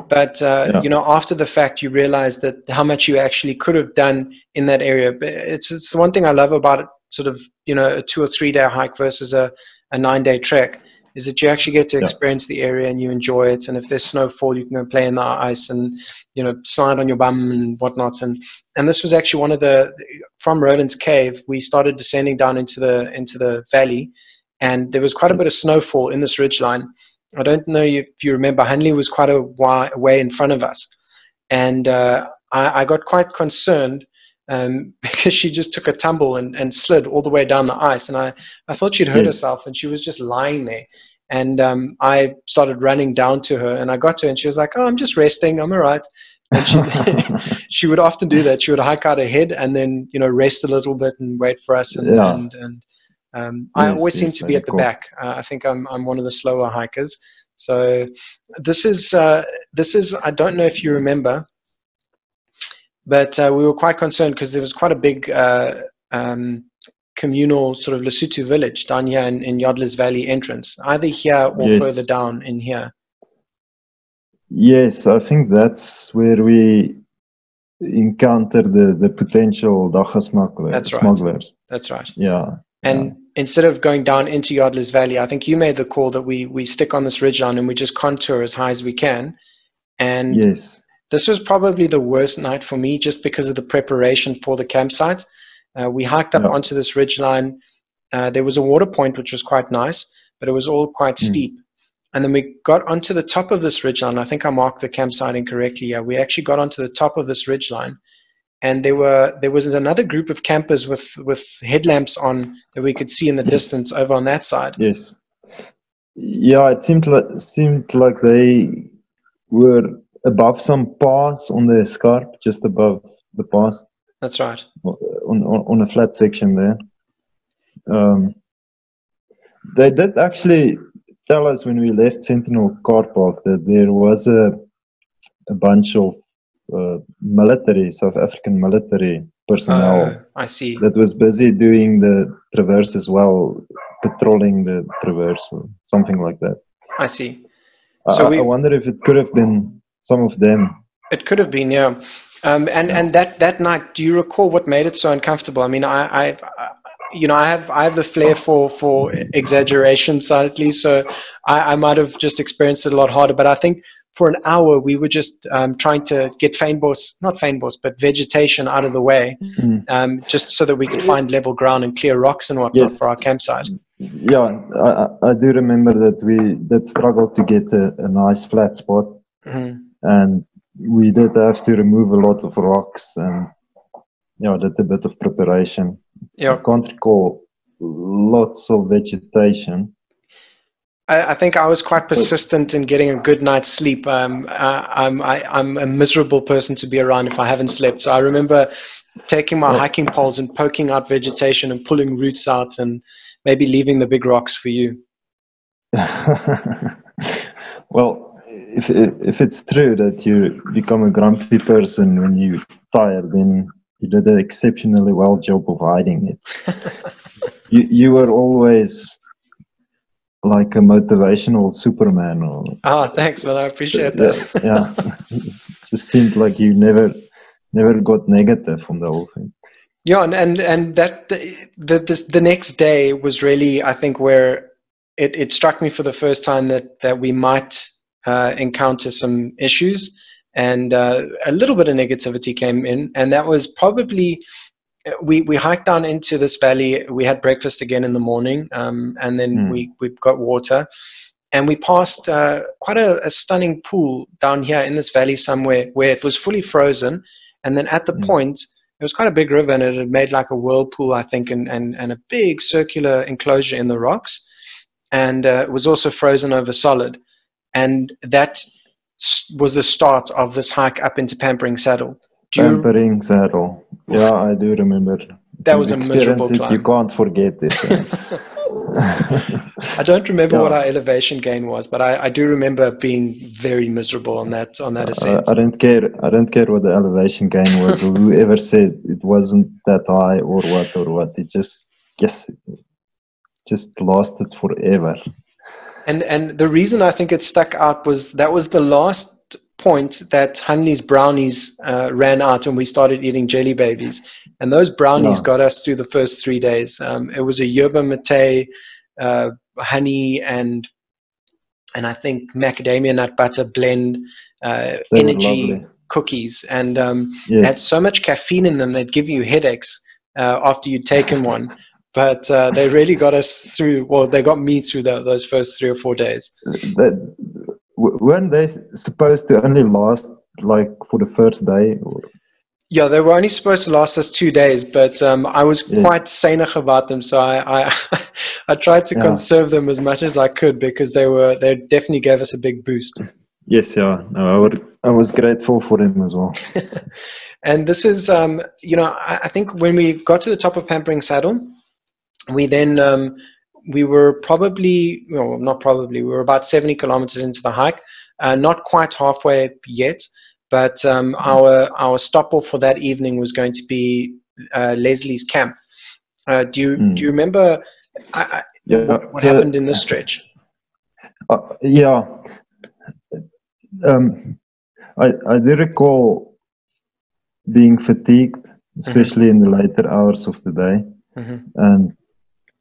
but uh, yeah. you know after the fact you realize that how much you actually could have done in that area. But It's it's the one thing I love about it, sort of you know a two or three day hike versus a a nine day trek is that you actually get to experience yeah. the area and you enjoy it. And if there's snowfall, you can go play in the ice and you know slide on your bum and whatnot. And and this was actually one of the from Roland's Cave. We started descending down into the into the valley, and there was quite a bit of snowfall in this ridge line. I don't know if you remember, Hanley was quite a way in front of us, and uh, I, I got quite concerned um, because she just took a tumble and, and slid all the way down the ice. And I, I thought she'd hurt yes. herself and she was just lying there. And um, I started running down to her and I got to her and she was like, Oh, I'm just resting. I'm all right. And she, she would often do that. She would hike out ahead and then, you know, rest a little bit and wait for us. And, yeah. and, and um, I always yes, seem to be at the cool. back. Uh, I think I'm, I'm one of the slower hikers. So this is, uh, this is, I don't know if you remember, but uh, we were quite concerned because there was quite a big uh, um, communal sort of Lesotho village down here in, in Yodler's Valley entrance, either here or yes. further down in here. Yes, I think that's where we encounter the, the potential dagga smugglers. That's right. smugglers. That's right. Yeah. And yeah. instead of going down into Yodler's Valley, I think you made the call that we we stick on this ridgeline and we just contour as high as we can. And yes. This was probably the worst night for me just because of the preparation for the campsite. Uh, we hiked up yeah. onto this ridgeline. Uh, there was a water point which was quite nice, but it was all quite mm. steep. And then we got onto the top of this ridgeline. I think I marked the campsite incorrectly. Yeah, we actually got onto the top of this ridgeline, and there were there was another group of campers with with headlamps on that we could see in the distance over on that side. Yes. Yeah, it seemed like seemed like they were above some pass on the escarp, just above the pass. That's right. On, on, on a flat section there. Um, they did actually tell us when we left Sentinel Car Park that there was a, a bunch of uh, military, South African military personnel. Uh, I see. That was busy doing the traverse as well, patrolling the traverse or something like that. I see. So I, we, I wonder if it could have been some of them. It could have been, yeah. Um, and and that that night, do you recall what made it so uncomfortable? I mean, I, I, I you know, I have I have the flair for for exaggeration slightly, so I, I might have just experienced it a lot harder. But I think for an hour we were just um, trying to get fynbos, not fynbos, but vegetation out of the way, mm. um, just so that we could find level ground and clear rocks and whatnot yes. for our campsite. Yeah, I, I do remember that we that struggled to get a, a nice flat spot, mm-hmm. And we did have to remove a lot of rocks and yeah, did a bit of preparation. Yeah. I can't recall lots of vegetation. I, I think I was quite persistent in getting a good night's sleep. Um, I, I'm I, am i am a miserable person to be around if I haven't slept. So I remember taking my yeah. hiking poles and poking out vegetation and pulling roots out and maybe leaving the big rocks for you. well, if if it's true that you become a grumpy person when you tired, then you did an exceptionally well job of hiding it. you you were always like a motivational Superman. Or oh, thanks, man. I appreciate that. yeah, just seemed like you never never got negative from the whole thing. Yeah, and and, and that the, the the next day was really, I think, where it, it struck me for the first time that that we might uh, encounter some issues. And uh, a little bit of negativity came in and that was probably we, we hiked down into this valley. We had breakfast again in the morning um, and then mm. we, we got water. And we passed uh, quite a, a, stunning pool down here in this valley somewhere where it was fully frozen. And then at the mm. point it was quite a big river and it had made like a whirlpool i think and, and, and a big circular enclosure in the rocks. And uh, it was also frozen over solid and that was the start of this hike up into Pampering Saddle. Do Pampering you... Saddle. Yeah, I do remember. That was a miserable climb. You can't forget this. Eh? I don't remember yeah. what our elevation gain was, but I, I, do remember being very miserable on that on that uh, ascent. I, I don't care. I don't care what the elevation gain was, or whoever said it wasn't that high, or what, or what. It just, yes, it just lasted forever. And and the reason I think it stuck out was that was the last point that Hanley's brownies uh, ran out and we started eating jelly babies. And those brownies got us through the first three days. Um, it was a yerba mate, uh, honey, and and I think macadamia nut butter blend, uh, energy cookies, and um, yes. had so much caffeine in them they'd give you headaches uh, after you'd taken one but uh, they really got us through. Well, they got me through the, those first three or four days. That, weren't they supposed to only last like for the first day? Or? Yeah, they were only supposed to last us two days, but um, I was yes. quite saneach about them, so I I, I tried to yeah. conserve them as much as I could because they were they definitely gave us a big boost. Yes, yeah. No, I, would, I was grateful for him as well. and this is, um, you know, I, I, think when we got to the top of Pampering Saddle, we then um, we were probably, well, not probably, we were about 70 kilometers into the hike, uh, not quite halfway yet, but um, mm-hmm. our our stop off for that evening was going to be uh, Leslie's camp. Uh, do you mm. do you remember I, I, yeah, what, what so, happened in this stretch? Uh, yeah, um, I I do recall being fatigued, especially mm-hmm. in the later hours of the day, mm-hmm. and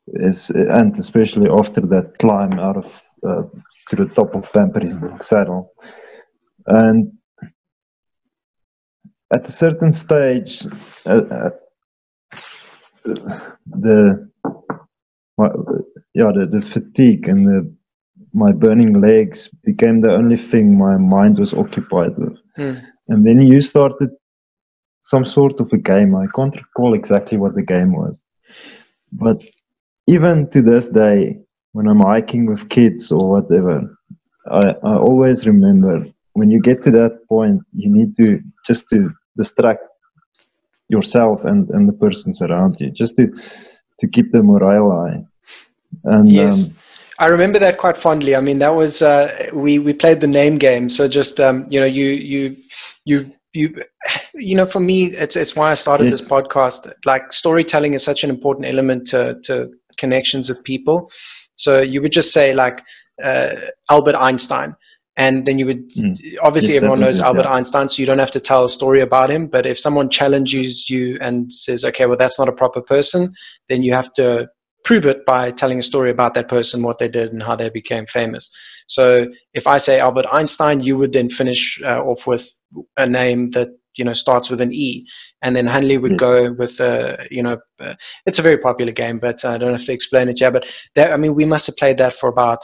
is and especially after that climb out of uh, to the top of Pampering Saddle, and at a certain stage, uh, uh, the yeah the, the fatigue and the my burning legs became the only thing my mind was occupied with. Mm. And then you started some sort of a game. I can't recall exactly what the game was, but even to this day, when I'm hiking with kids or whatever, I, I always remember when you get to that point, you need to just to distract yourself and, and the persons around you, just to to keep the morale high. And yes. Um, I remember that quite fondly. I mean, that was uh, we we played the name game. So just um, you know, you you you you you know, for me, it's it's why I started yes. this podcast. Like storytelling is such an important element to to connections with people. So you would just say like uh, Albert Einstein, and then you would mm. obviously yes, everyone knows Albert yeah. Einstein, so you don't have to tell a story about him. But if someone challenges you and says, "Okay, well that's not a proper person," then you have to prove it by telling a story about that person, what they did, and how they became famous. So if I say Albert Einstein, you would then finish uh, off with a name that you know starts with an E, and then Hanley would yes. go with uh, you know uh, it's a very popular game, but I don't have to explain it. Yeah, but that, I mean we must have played that for about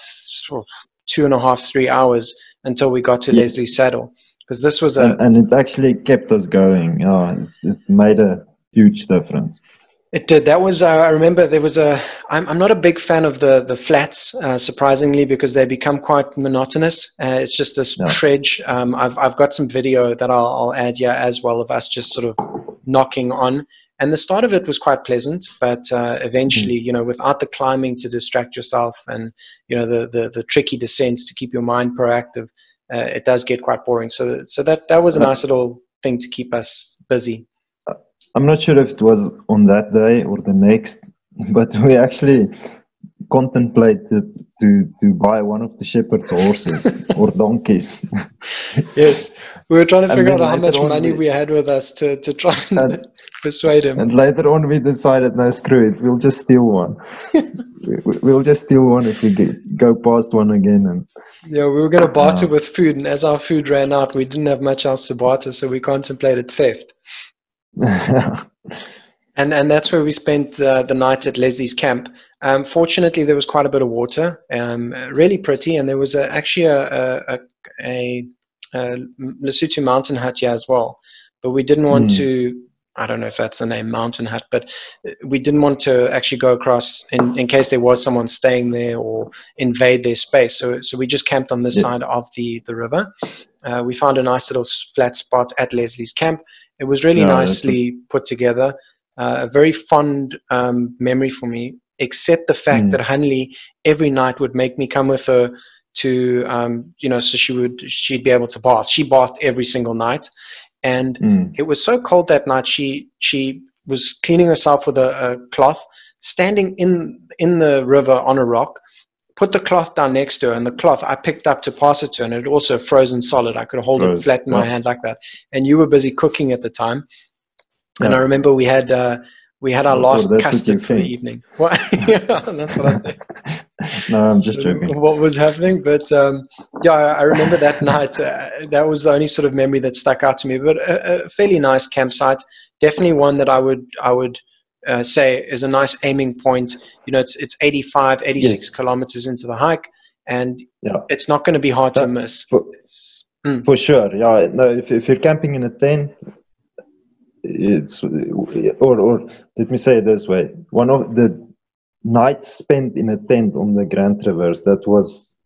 two and a half, three hours until we got to yes. Leslie Saddle because this was a and, and, it actually kept us going. Oh, it made a huge difference. It did. That was. Uh, I remember there was a. I'm. I'm not a big fan of the the flats, uh, surprisingly, because they become quite monotonous. Uh, it's just this no. trudge. Um, I've I've got some video that I'll, I'll add here as well of us just sort of knocking on. And the start of it was quite pleasant, but uh, eventually, mm. you know, without the climbing to distract yourself and you know the the, the tricky descents to keep your mind proactive, uh, it does get quite boring. So so that that was a nice little thing to keep us busy. I'm not sure if it was on that day or the next, but we actually contemplated to to buy one of the shepherd's horses or donkeys. yes, we were trying to figure out how much money we, we, had with us to to try and, and, persuade him. And later on, we decided, no, screw it, we'll just steal one. we, will just steal one if we get, go past one again. And yeah, we were going to barter uh, with food, and as our food ran out, we didn't have much else to barter, so we contemplated theft. and and that's where we spent uh, the night at Leslie's camp. Um, fortunately, there was quite a bit of water, um, really pretty, and there was a, actually a, a, a, a Lesotho mountain hut here as well. But we didn't want mm. to. I don't know if that's the name, mountain hut, but we didn't want to actually go across in, in case there was someone staying there or invade their space. So, so we just camped on this yes. side of the, the river. Uh, we found a nice little flat spot at Leslie's camp it was really nicely put together. Uh, a very fond um, memory for me, except the fact mm. that Hanley every night would make me come with her to, um, you know, so she would she'd be able to bath. She bathed every single night, and mm. it was so cold that night. She she was cleaning herself with a, a cloth, standing in in the river on a rock, put the cloth down next to her, and the cloth I picked up to pass it to her, and it also frozen solid. I could hold Froze. it flat in my hands like that. And you were busy cooking at the time, yeah. and I remember we had uh, we had our last custard for the evening. What? yeah, that's what I think. no, I'm just joking. What was happening? But um, yeah, I remember that night. Uh, that was the only sort of memory that stuck out to me. But a, a fairly nice campsite. Definitely one that I would I would uh, say is a nice aiming point. You know, it's it's 85, 86 yes. kilometers into the hike, and yeah. it's not going to be hard to miss. For, mm. for, sure, yeah. No, if, if you're camping in a tent, it's or or let me say it this way: one of the nights spent in a tent on the Grand Traverse that was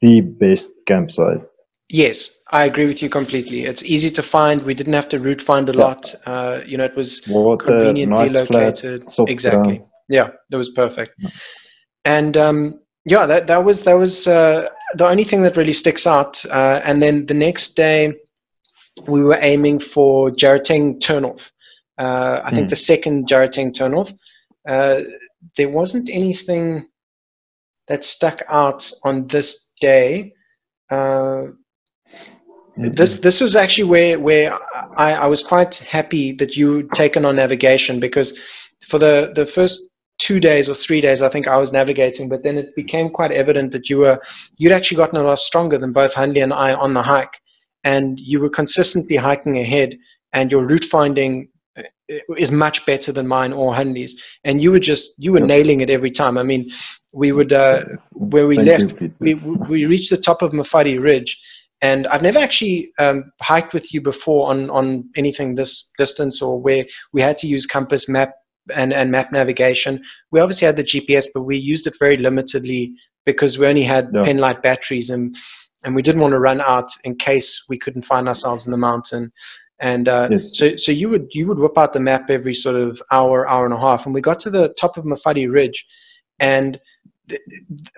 the best campsite Yes, I agree with you completely. It's easy to find. We didn't have to route find a yeah. lot. Uh, you know, it was Water, conveniently nice located. Flat, exactly. Yeah, that was perfect. Yeah. And um, yeah, that that was that was uh, the only thing that really sticks out. Uh, and then the next day, we were aiming for Jarateng turnoff. Uh, I mm. think hmm. the second Jarateng turnoff. Uh, there wasn't anything that stuck out on this day. Mm-hmm. This this was actually where where I, I was quite happy that you taken on navigation because for the the first two days or three days I think I was navigating, but then it became quite evident that you were you'd actually gotten a lot stronger than both Hundley and I on the hike, and you were consistently hiking ahead, and your route finding is much better than mine or Hundley's, And you were just you were nailing it every time. I mean, we would uh, where we Thank left, you, we we reached the top of Mafadi Ridge, and I've never actually um, hiked with you before on on anything this distance or where we had to use compass map and and map navigation. We obviously had the GPS, but we used it very limitedly because we only had yeah. pen light batteries and and we didn't want to run out in case we couldn't find ourselves in the mountain. And uh, yes. so, so you would you would whip out the map every sort of hour, hour and a half, and we got to the top of Mafadi Ridge, and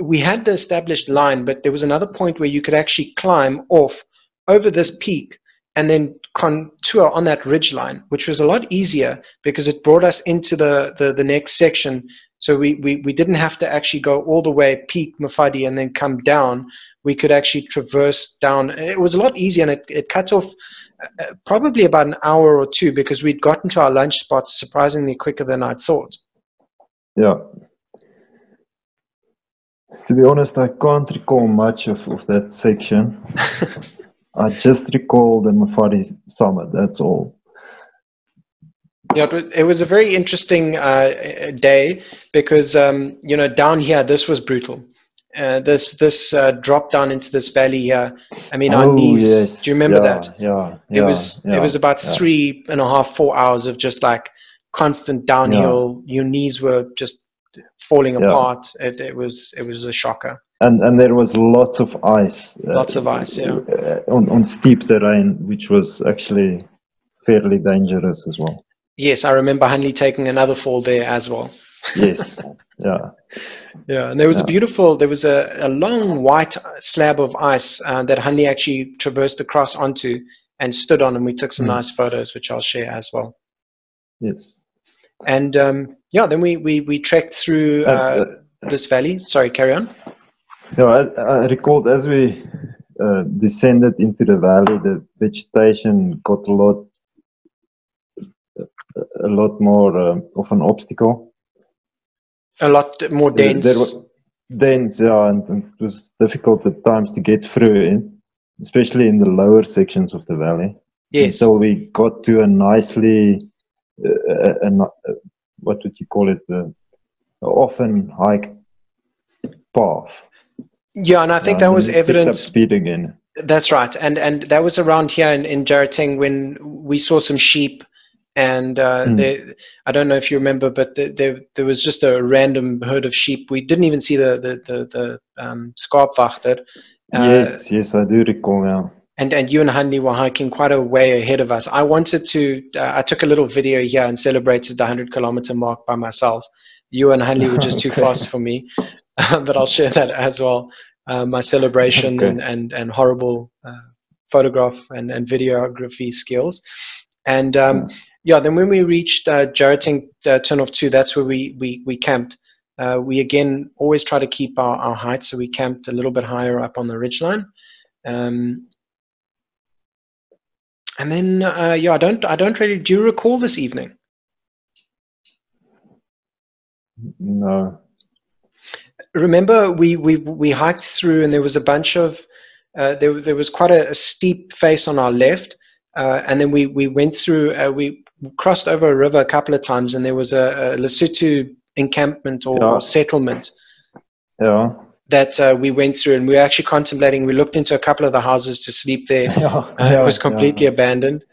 we had the established line, but there was another point where you could actually climb off over this peak and then contour on that ridge line, which was a lot easier because it brought us into the the, the next section. So we, we we didn't have to actually go all the way peak Mafadi and then come down. We could actually traverse down. It was a lot easier, and it, it cut off uh, uh, probably about an hour or two because we'd gotten to our lunch spot surprisingly quicker than I'd thought. Yeah. To be honest, I can't recall much of, of that section. I just recall the Mafadi summit, that's all. Yeah, it was a very interesting uh, day because, um, you know, down here, this was brutal uh, this this uh, drop down into this valley here. I mean, oh, our knees. Yes. Do you remember yeah, that? Yeah, yeah. It was yeah, it was about three and a half, four hours of just like constant downhill. Your knees were just falling apart. It, it was it was a shocker. And and there was lots of ice. Uh, lots of ice, yeah. Uh, on on steep terrain, which was actually fairly dangerous as well. Yes, I remember Hanley taking another fall there as well. yes, yeah. Yeah, and there was yeah. a beautiful, there was a, a long white slab of ice uh, that Hanley actually traversed across onto and stood on, and we took some mm. nice photos, which I'll share as well. Yes. And um, yeah, then we, we, we trekked through uh, uh, this valley. Sorry, carry on. Yeah, I, I recalled as we uh, descended into the valley, the vegetation got a lot, a lot more uh, of an obstacle a lot more dense. There, there dense, yeah, and, and, it was difficult at times to get through in, especially in the lower sections of the valley. Yes. So we got to a nicely, uh, a, a, what would you call it, the often hiked path. Yeah, and I think that was evident. speed again. That's right, and and that was around here in, in Jarateng when we saw some sheep and uh, mm. they, I don't know if you remember, but the, there there was just a random herd of sheep. We didn't even see the the the, the um, Skarpwachter. Uh, yes, yes, I do recall now. And and you and Hanley were hiking quite a way ahead of us. I wanted to. Uh, I took a little video here and celebrated the hundred kilometer mark by myself. You and Hanley were just okay. too fast for me, but I'll share that as well. Uh, my celebration okay. and, and and horrible uh, photograph and and videography skills. And um, mm yeah, then when we reached uh, Jarateng uh, Turnoff 2, that's where we, we, we camped. Uh, we again always try to keep our, our height, so we camped a little bit higher up on the ridgeline. Um, and then, uh, yeah, I don't, I don't really. Do you recall this evening? No. Remember, we we we hiked through, and there was a bunch of, uh, there there was quite a, a, steep face on our left, uh, and then we we went through. Uh, we crossed over a river a couple of times, and there was a, a Lesotho encampment or, yeah. settlement. Yeah. That uh, we went through, and we were actually contemplating. We looked into a couple of the houses to sleep there. Yeah. Yeah. it was completely abandoned.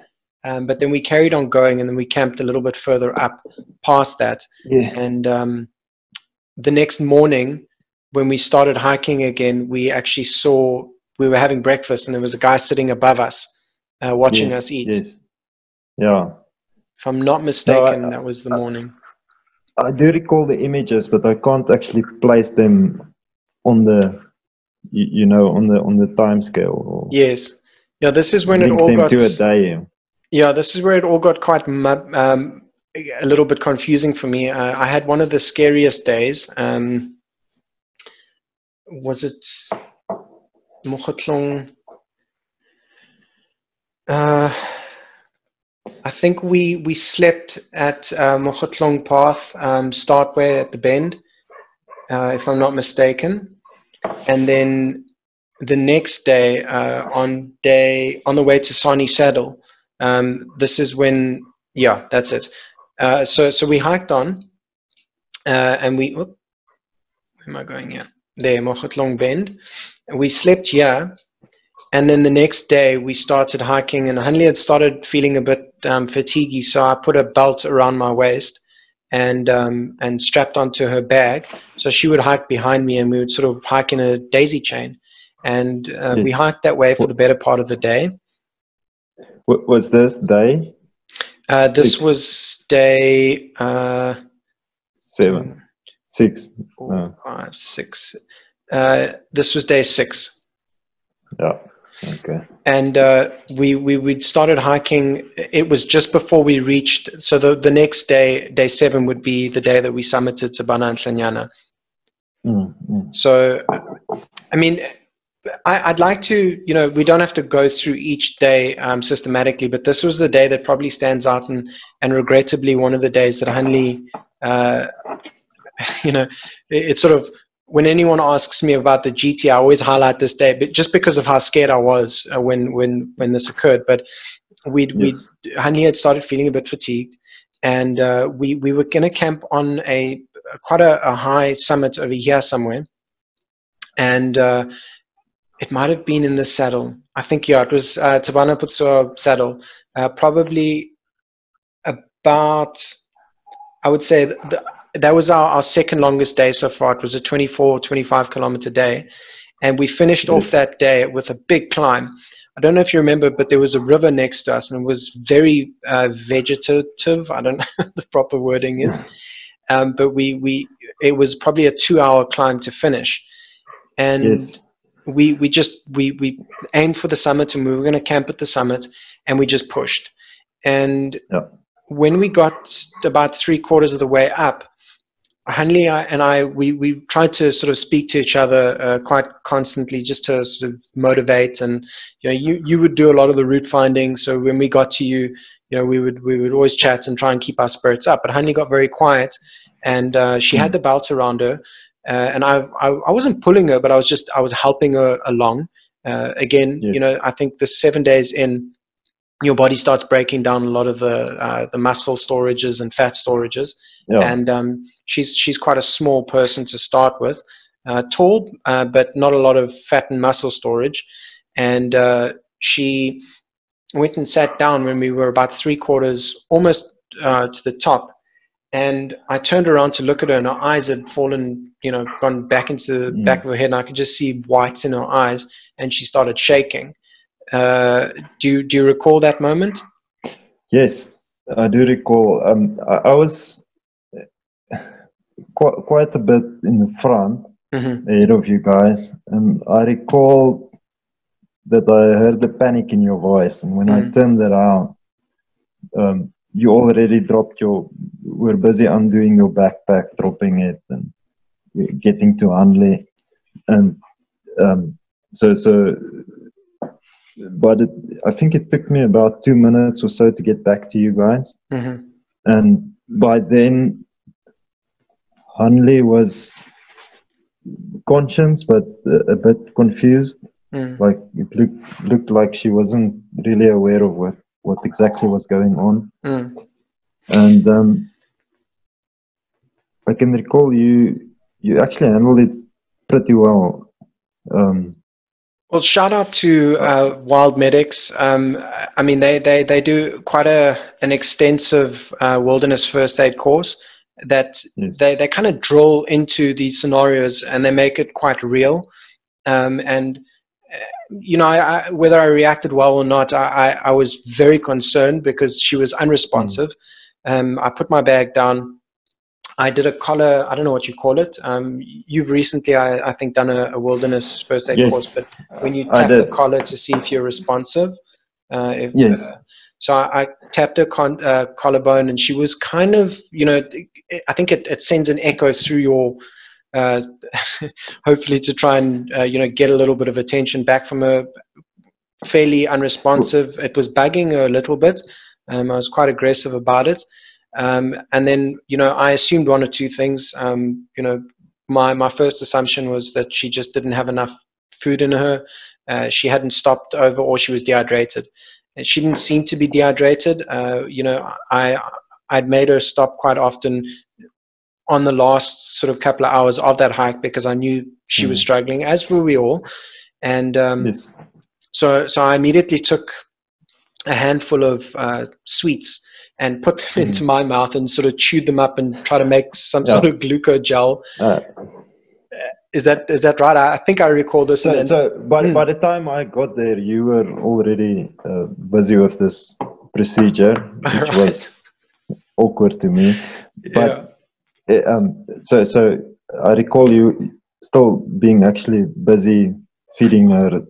Um, but then we carried on going, and then we camped a little bit further up past that. Yeah. And um, the next morning, when we started hiking again, we actually saw we were having breakfast, and there was a guy sitting above us, uh, watching yes, us eat. Yes. Yeah. If I'm not mistaken, no, I, that was the I, morning. I do recall the images, but I can't actually place them on the, you, you know, on the on the time scale. Yes. Yeah, this is when it all got to a day. Yeah, this is where it all got quite um, a little bit confusing for me. Uh, I had one of the scariest days. Um, was it Mochatlong? Uh, I think we we slept at uh, Mochatlong Path um, Startway at the Bend, uh, if I'm not mistaken, and then the next day uh, on day on the way to Sani Saddle. Um, this is when yeah, that's it. Uh, so so we hiked on, uh, and we. Whoop, where am I going here? There, Mochatlong Bend. We slept here, and then the next day we started hiking, and Hanli had started feeling a bit um, fatiguey, so I put a belt around my waist and um, and strapped onto her bag, so she would hike behind me, and we would sort of hike in a daisy chain, and uh, yes. we hiked that way for the better part of the day. What was this day uh, this was day uh, seven, six, four, no. five, six. Uh, this was day six. Yeah. Okay. And uh, we, we we started hiking. It was just before we reached. So the the next day, day seven, would be the day that we summited Thabana Ntlenyana. Mm, mm. So, I mean, I, would like to, you know, we don't have to go through each day um, systematically, but this was the day that probably stands out, and and regrettably one of the days that Hanli, uh, you know, it, it's sort of when anyone asks me about the GT, I always highlight this day, but just because of how scared I was uh, when when when this occurred. But we yes. we Hanli had started feeling a bit fatigued, and uh, we we were going to camp on a quite a, a, high summit over here somewhere, and uh, it might have been in the saddle. I think yeah, it was uh, Tabana Putsua saddle. Uh, probably about, I would say the, that was our, our second longest day so far. It was a 24, 25 kilometer day, and we finished off that day with a big climb. I don't know if you remember, but there was a river next to us, and it was very uh, vegetative. I don't know what the proper wording is, um, but we we it was probably a two-hour climb to finish, and. Yes we we just we we aimed for the summit and we were going to camp at the summit and we just pushed and when we got about three quarters of the way up Hanli and I we we tried to sort of speak to each other uh, quite constantly just to sort of motivate and you know you you would do a lot of the route finding so when we got to you you know we would we would always chat and try and keep our spirits up but Hanli got very quiet and uh, she mm. had the belt around her uh, and I, I, I wasn't pulling her, but I was just I was helping her along. Uh, again, yes. you know, I think the seven days in, your body starts breaking down a lot of the uh, the muscle storages and fat storages, yeah. and um, she's she's quite a small person to start with, uh, tall, uh, but not a lot of fat and muscle storage, and uh, she went and sat down when we were about three quarters, almost to the top, and I turned around to look at her, and her eyes had fallen, you know, gone back into the mm. back of her head, and I could just see whites in her eyes, and she started shaking. Uh, do you, do you recall that moment? Yes, I do recall. Um, I, I, was quite quite a bit in the front mm-hmm. ahead of you guys, and I recall that I heard the panic in your voice, and when mm. I turned around. Um, you already dropped your we're busy undoing your backpack dropping it and getting to Hanli and um, so so but it, I think it took me about two minutes or so to get back to you guys mm-hmm. and by then Hanli was conscious but a, a bit confused mm. like it looked looked like she wasn't really aware of what what exactly was going on. Mm. And um, I can recall you you actually handled it pretty well. Um, well, shout out to uh, Wild Medics. Um, I mean, they, they, they do quite a an extensive uh, wilderness first aid course that yes. they, they kind of drill into these scenarios and they make it quite real. Um, and you know, I, I, whether I reacted well or not, I, I, was very concerned because she was unresponsive. Mm. Um, I put my bag down. I did a collar, I don't know what you call it. Um, you've recently, I, I think, done a, a wilderness first aid yes. course, but when you tap the collar to see if you're responsive. Uh, if, yes. Uh, so I, tapped her con- uh, collarbone and she was kind of, you know, I think it, it sends an echo through your, uh, hopefully to try and, uh, you know, get a little bit of attention back from her. Fairly unresponsive. It was bugging her a little bit. Um, I was quite aggressive about it. Um, and then, you know, I assumed one or two things. Um, you know, my, my first assumption was that she just didn't have enough food in her. Uh, she hadn't stopped over or she was dehydrated. And she didn't seem to be dehydrated. Uh, you know, I, I'd made her stop quite often on the last sort of couple of hours of that hike because I knew she mm. was struggling, as were we all. And um, yes. so, so I immediately took a handful of uh, sweets and put them mm. into my mouth and sort of chewed them up and try to make some yeah. sort of glucogel. Uh, is that is that right? I think I recall this. So, so by, mm. by the time I got there, you were already uh, busy with this procedure, which right. was awkward to me. But yeah. it, um, so so I recall you still being actually busy feeding her.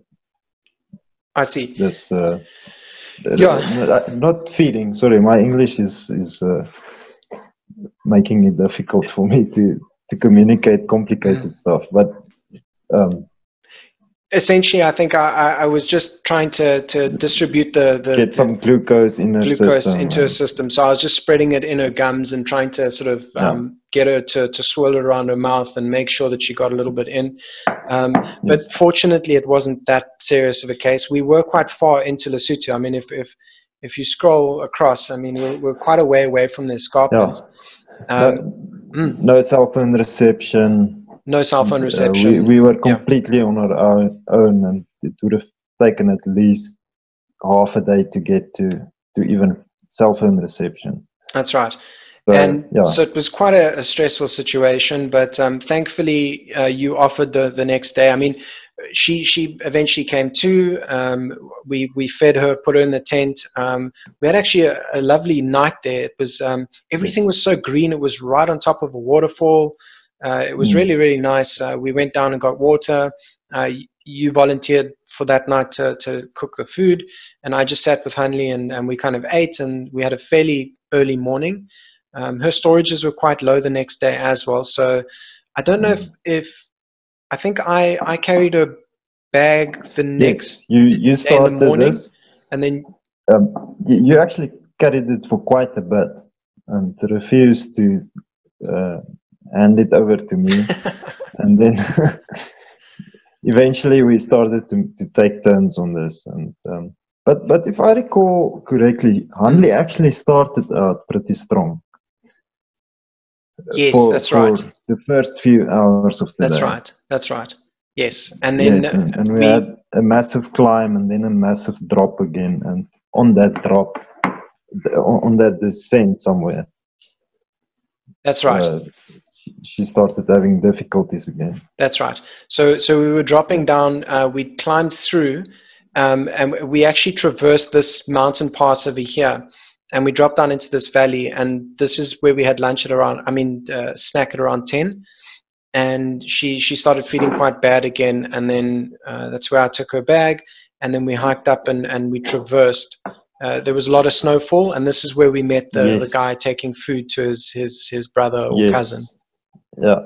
I see this. Uh, yeah, not feeding. Sorry, my English is is uh, making it difficult for me to to communicate complicated mm. stuff. But um, essentially, I think I, I, was just trying to, to distribute the, the get some glucose in glucose system, into her system. So I was just spreading it in her gums and trying to sort of yeah. um, get her to, to swirl it around her mouth and make sure that she got a little bit in. Um, yes. But fortunately, it wasn't that serious of a case. We were quite far into Lesotho. I mean, if if if you scroll across, I mean, we're, we're quite a way away from the escarpment. Yeah. Um, Mm. No cell phone reception. No cell phone reception. Uh, we, we were completely yeah. on our own, own, and it would have taken at least half a day to get to, to even cell phone reception. That's right. So, and yeah. so it was quite a, a stressful situation, but um, thankfully uh, you offered the, the next day. I mean, she she eventually came to. Um, we we fed her, put her in the tent. Um, we had actually a, a, lovely night there. It was um, everything was so green. It was right on top of a waterfall. Uh, it was mm. really really nice. Uh, we went down and got water. Uh, you volunteered for that night to, to cook the food, and I just sat with Hanley and, and we kind of ate. And we had a fairly early morning. Um, her storages were quite low the next day as well. So I don't know mm. if if I think I I carried a bag the next yes, you you started in the morning, this, and then um, you, you, actually carried it for quite a bit and refused to uh, hand it over to me, and then eventually we started to to take turns on this and. Um, but, but if I recall correctly, Hanley actually started out pretty strong. Yes, for, that's right. The first few hours of the that's day. That's right. That's right. Yes, and then yes, and, and we, we, had a massive climb and then a massive drop again, and on that drop, on that descent somewhere. That's right. Uh, she started having difficulties again. That's right. So, so we were dropping down. Uh, we climbed through, um, and we actually traversed this mountain pass over here and we dropped down into this valley and this is where we had lunch at around i mean uh, snack at around 10 and she she started feeling quite bad again and then uh, that's where i took her bag and then we hiked up and, and we traversed uh, there was a lot of snowfall and this is where we met the, yes. the guy taking food to his his, his brother or yes. cousin yeah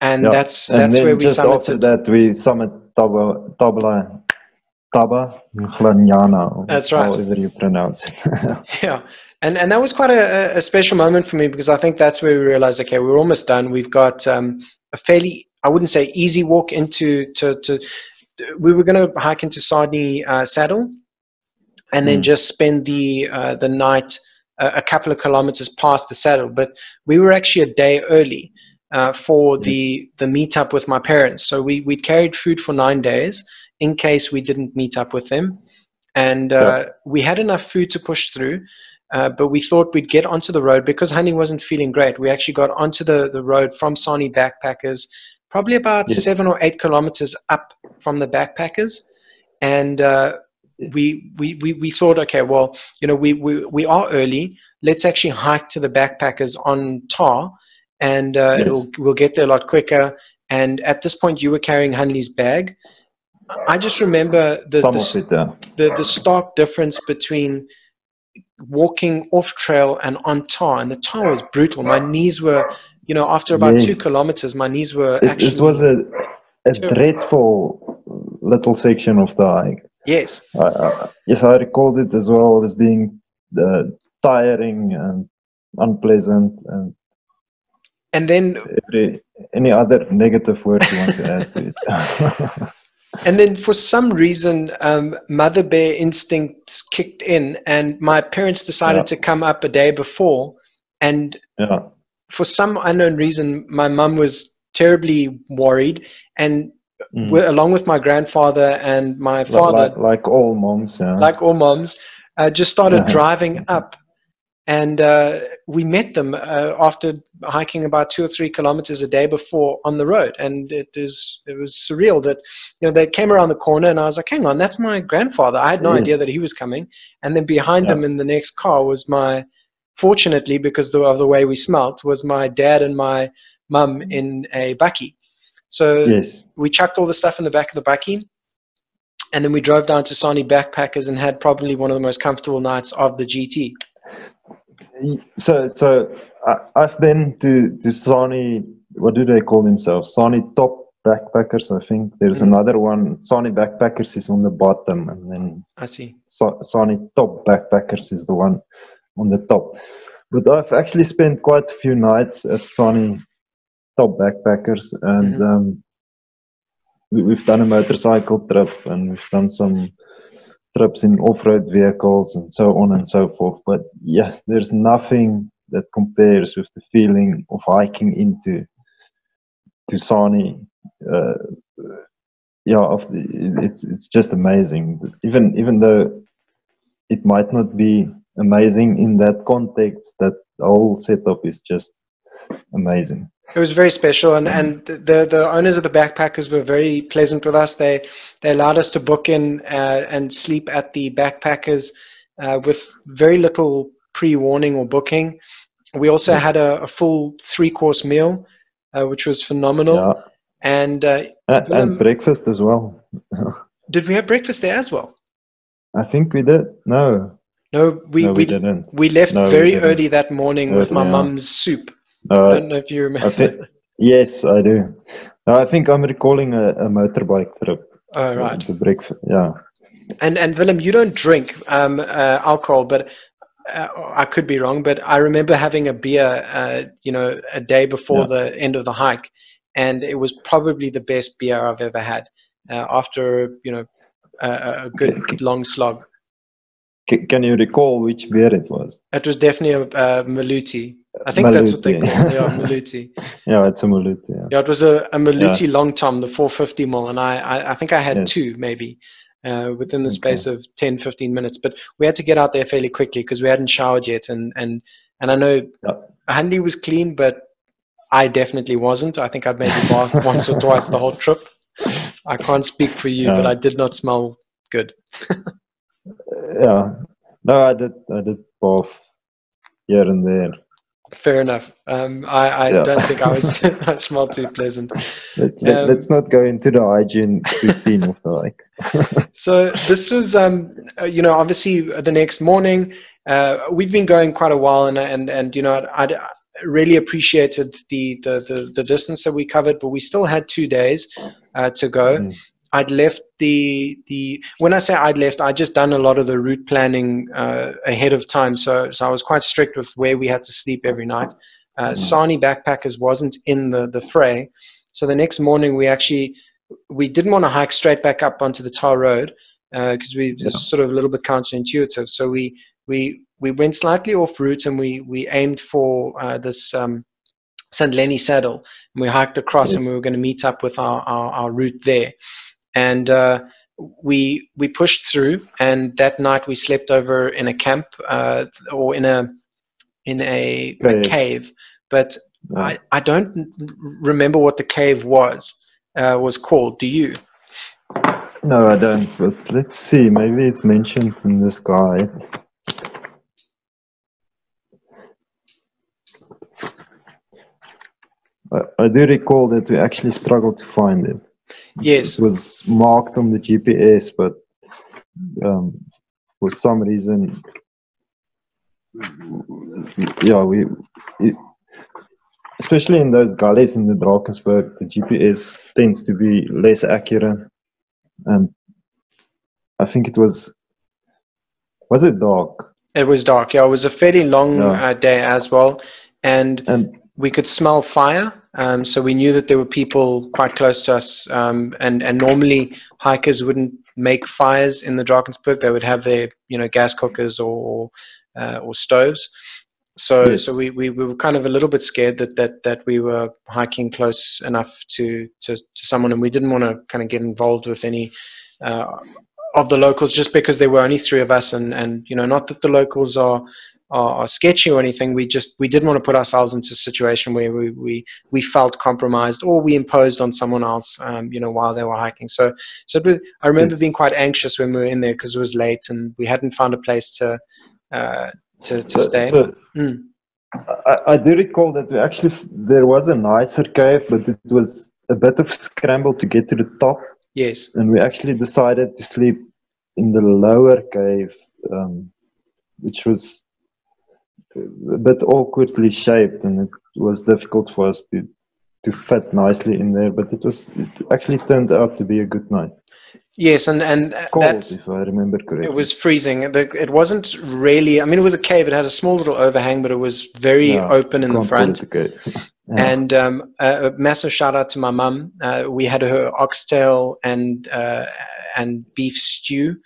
and yeah. that's that's and where we just summited. after that we Tabla, Tabla Taba. That's right. However you pronounce it. yeah. And, and that was quite a, a special moment for me because I think that's where we realized, okay, we're almost done. We've got um, a fairly, I wouldn't say easy walk into, to, to we were going to hike into Sardini uh, Saddle and then mm. just spend the, uh, the night uh, a couple of kilometers past the saddle. But we were actually a day early. Uh, for yes. the the meetup with my parents. So we we'd carried food for nine days, in case we didn't meet up with them. And uh, yeah. we had enough food to push through, uh, but we thought we'd get onto the road because Hanley wasn't feeling great. We actually got onto the, the road from Sani Backpackers. probably about yes. seven or eight kilometers up from the backpackers. And uh, we, we, we, we thought, okay, well, you know, we, we, we are early. Let's actually hike to the backpackers on tar and uh, yes. we'll get there a lot quicker. And at this point, you were carrying Hanley's bag. I just remember the the, the, the stark difference between walking off trail and on tar, and the tar was brutal. My knees were, you know, after about yes. two kilometers, my knees were it, actually. It was a, a dreadful little section of the hike. Yes. yes, I recalled it as well as being uh, tiring and unpleasant and. And then. Every, any other negative word you want to add to it? and then for some reason um, mother bear instincts kicked in and my parents decided yeah. to come up a day before and yeah. for some unknown reason my mum was terribly worried and mm. along with my grandfather and my father like, like all moms yeah. like all moms uh, just started driving up and uh, we met them uh, after hiking about two or three kilometers a day before on the road and it is it was surreal that you know they came around the corner and i was like hang on that's my grandfather i had no yes. idea that he was coming and then behind yeah. them in the next car was my fortunately because of the way we smelt was my dad and my mum in a bakkie so yes. we chucked all the stuff in the back of the bakkie and then we drove down to Sani Backpackers and had probably one of the most comfortable nights of the GT so so I, have been to to Sani. What do they call themselves? Sani Top Backpackers. I think there's mm-hmm. another one. Sani Backpackers is on the bottom, and then I see. So, Sani Top Backpackers is the one on the top. But I've actually spent quite a few nights at Sani Top Backpackers, and mm-hmm. um, we, we've done a motorcycle trip, and we've done some trips in off-road vehicles and so on and so forth. But yes, there's nothing that compares with the feeling of hiking into to Sani. Uh, yeah, of the, it's it's just amazing. Even even though it might not be amazing in that context, that whole setup is just amazing. It was very special, and, and the the owners of the backpackers were very pleasant with us. They they allowed us to book in uh, and sleep at the backpackers uh, with very little pre warning or booking. We also had a, a, full three course meal, uh, which was phenomenal, yeah. and uh, and, and breakfast as well. did we have breakfast there as well? I think we did. No. No, we, no, we, we, didn't. We left no, very we early that morning with my mum's soup. Uh, I don't know if you remember. Yes, I do. I think I'm recalling a, a motorbike trip. Oh, right. The breakfast, yeah. And and Willem, you don't drink um, uh, alcohol, but uh, I could be wrong. But I remember having a beer, uh, you know, a day before yeah. the end of the hike, and it was probably the best beer I've ever had. Uh, after you know a, a good long slog. Can you recall which beer it was? It was definitely a, a Maluti. I think Maluti. that's what they call it. Yeah, Maluti. yeah, it's a Maluti. Yeah, yeah it was a, a Maluti yeah. long tom, the 450 mil, and I, I, I think I had yes. two maybe uh, within the space okay. of 10, 15 minutes. But we had to get out there fairly quickly because we hadn't showered yet, and and and I know yeah. Hanley was clean, but I definitely wasn't. I think I'd maybe bathed once or twice the whole trip. I can't speak for you, but I did not smell good. yeah, no, I did. I did bath here and there. Fair enough. Um, I, I yeah. don't think I was that small too pleasant. Let, us um, not go into the hygiene routine of the like. so this was, um, uh, you know, obviously the next morning. Uh, we've been going quite a while, and and and you know, I really appreciated the, the the the distance that we covered, but we still had two days uh, to go. Mm. I'd left the the when I say I'd left, I'd just done a lot of the route planning uh, ahead of time, so so I was quite strict with where we had to sleep every night. Uh, mm. Sani Backpackers wasn't in the the fray, so the next morning we actually we didn't want to hike straight back up onto the tar road because uh, we yeah. sort of a little bit counterintuitive. So we we we went slightly off route and we we aimed for uh, this um, St. Lenny saddle and we hiked across yes. and we were going to meet up with our, our, our route there and uh, we we pushed through. And that night we slept over in a camp uh, or in a in a, a cave. But I, I don't remember what the cave was uh, was called. Do you? No, I don't. But let's see. Maybe it's mentioned in this guide. I, I do recall that we actually struggled to find it. Yes. It was marked on the GPS, but um, for some reason, yeah, we, it, especially in those gullies in the Drakensberg, the GPS tends to be less accurate. And I think it was, was it dark? It was dark. Yeah, it was a fairly long yeah. uh, day as well, and, and we could smell fire. Um, so we knew that there were people quite close to us, um, and and normally hikers wouldn't make fires in the Drakensberg. They would have their you know gas cookers or uh, or stoves. So yes. so we, we, we were kind of a little bit scared that that that we were hiking close enough to to, to someone, and we didn't want to kind of get involved with any. Uh, of the locals just because there were only three of us and and you know not that the locals are are, are, sketchy or anything. We just we didn't want to put ourselves into a situation where we we, we felt compromised or we imposed on someone else, um, you know, while they were hiking. So so was, I remember yes. being quite anxious when we were in there because it was late and we hadn't found a place to uh, to, to so, stay. So mm. I, I do recall that we actually there was a nicer cave, but it was a bit of scramble to get to the top. Yes, and we actually decided to sleep in the lower cave. Um, which was a bit awkwardly shaped, and it was difficult for us to to fit nicely in there. But it was it actually turned out to be a good night. Yes, and and cold, if I remember correctly. It was freezing. It wasn't really. I mean, it was a cave. It had a small little overhang, but it was very yeah, open in the front. yeah. And um, a, massive shout out to my mum. Uh, we had her oxtail and uh, and beef stew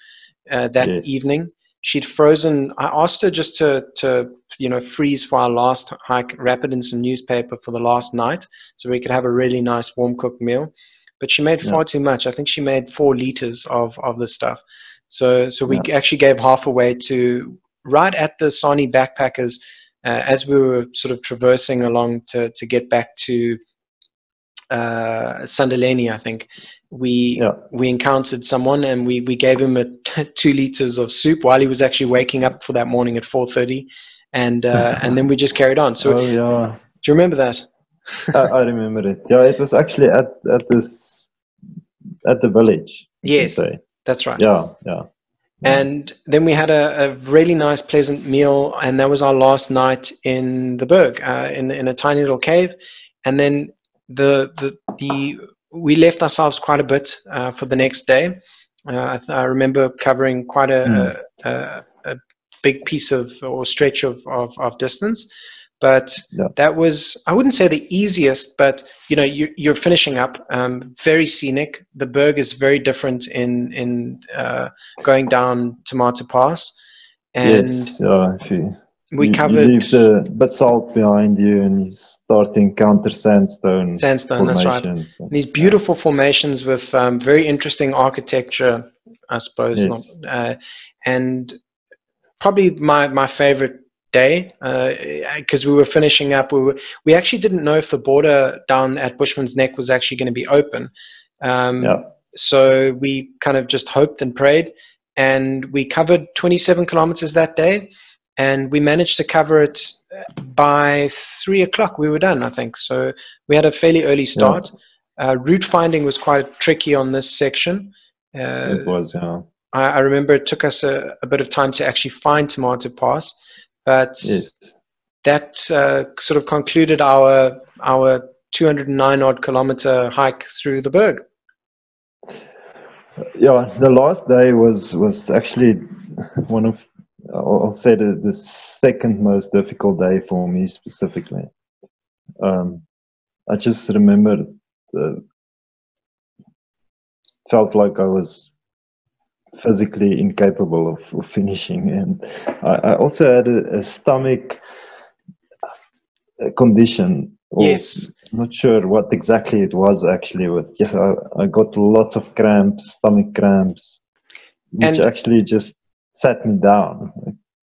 uh, that yes. evening she'd frozen. I asked her just to to you know freeze for our last hike, wrap it in some newspaper for the last night, so we could have a really nice warm cooked meal. But she made far too much. I think she made four liters of of this stuff. So so we yeah. actually gave half away to right at the Sani backpackers uh, as we were sort of traversing along to to get back to uh, I think we yeah. we encountered someone and we we gave him a two liters of soup while he was actually waking up for that morning at four thirty, and uh, and then we just carried on. So oh, yeah. do you remember that? I, I, remember it. Yeah, it was actually at at this at the village. Yes, that's right. Yeah, yeah. And then we had a, a, really nice, pleasant meal, and that was our last night in the Berg, uh, in in a tiny little cave. And then the the the we left ourselves quite a bit uh, for the next day. Uh, I, I, remember covering quite a, mm. a, a, big piece of or stretch of, of, of distance. But yeah. that was, I wouldn't say the easiest, but you know, you, are finishing up. Um, very scenic. The berg is very different in in uh, going down Thamathu Pass. And yes, yeah, we you, covered. Leave the basalt behind you, and you start to encounter sandstone. Sandstone, that's right. These beautiful yeah. formations with um, very interesting architecture, I suppose. Yes. Not, uh, and probably my my favorite day because uh, we were finishing up. We were we actually didn't know if the border down at Bushman's Nek was actually going to be open. Um, yeah. So we kind of just hoped and prayed, and we covered 27 kilometers that day and we managed to cover it by three o'clock. We were done, I think. So we had a fairly early start. Yeah. Uh, route finding was quite tricky on this section. Uh, it was, yeah. I, I, remember it took us a, a, bit of time to actually find Thamathu Pass, but yes. that uh, sort of concluded our our 209 odd kilometer hike through the Berg. Yeah, the last day was was actually one of I'll say the, the second most difficult day for me specifically. Um, I just remember the, felt like I was physically incapable of, of finishing, and I, I, also had a, a stomach condition. Yes. Not sure what exactly it was actually, but yes, I, I got lots of cramps, stomach cramps, which and actually just sat me down. I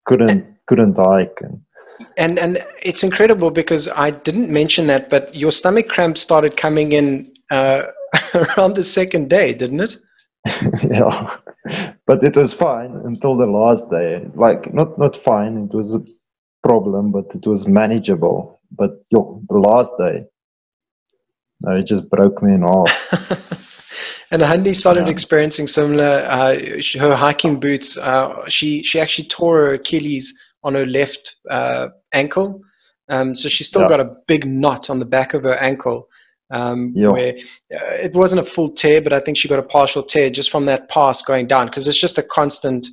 couldn't couldn't hike. And and and it's incredible because I didn't mention that, but your stomach cramps started coming in uh, around the second day, didn't it? yeah, but it was fine until the last day. Like not not fine. It was a problem, but it was manageable. But yo, the last day, no, it just broke me in half. and Hanley started yeah. experiencing similar. Uh, her hiking boots. Uh, she she actually tore her Achilles on her left uh, ankle. Um, so she still yeah. got a big knot on the back of her ankle. Um, yeah. Where uh, it wasn't a full tear, but I think she got a partial tear just from that pass going down because it's just a constant.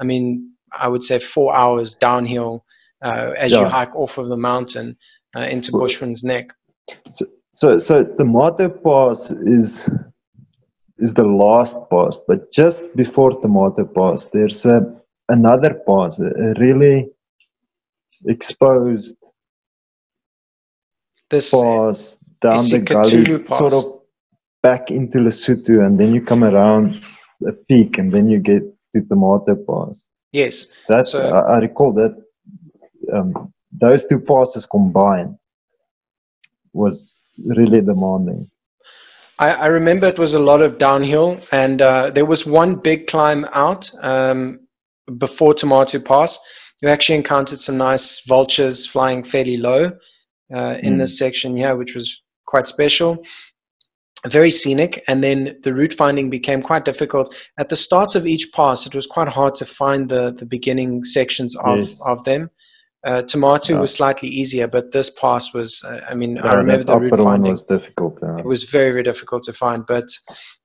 I mean, I would say four hours downhill uh, as you hike off of the mountain uh, into Bushman's Nek. So, so, so Thamathu Pass is is the last pass, but just before Thamathu Pass, there's a another pass, a really exposed this pass down the gully, pass. sort of back into Lesotho, and then you come around a peak, and then you get to Thamathu Pass. Yes, that's so, I, I, recall that um, those two passes combined was really demanding. I, I, remember it was a lot of downhill, and uh, there was one big climb out um, before Thamathu Pass. You actually encountered some nice vultures flying fairly low uh, in mm. this section here, which was quite special. Very scenic, and then the route finding became quite difficult. At the start of each pass, it was quite hard to find the, the beginning sections of, yes. of them. Uh, Thamathu yeah. was slightly easier, but this pass was, uh, I mean, yeah, I remember the route finding. was difficult. Yeah. It was very, very difficult to find. But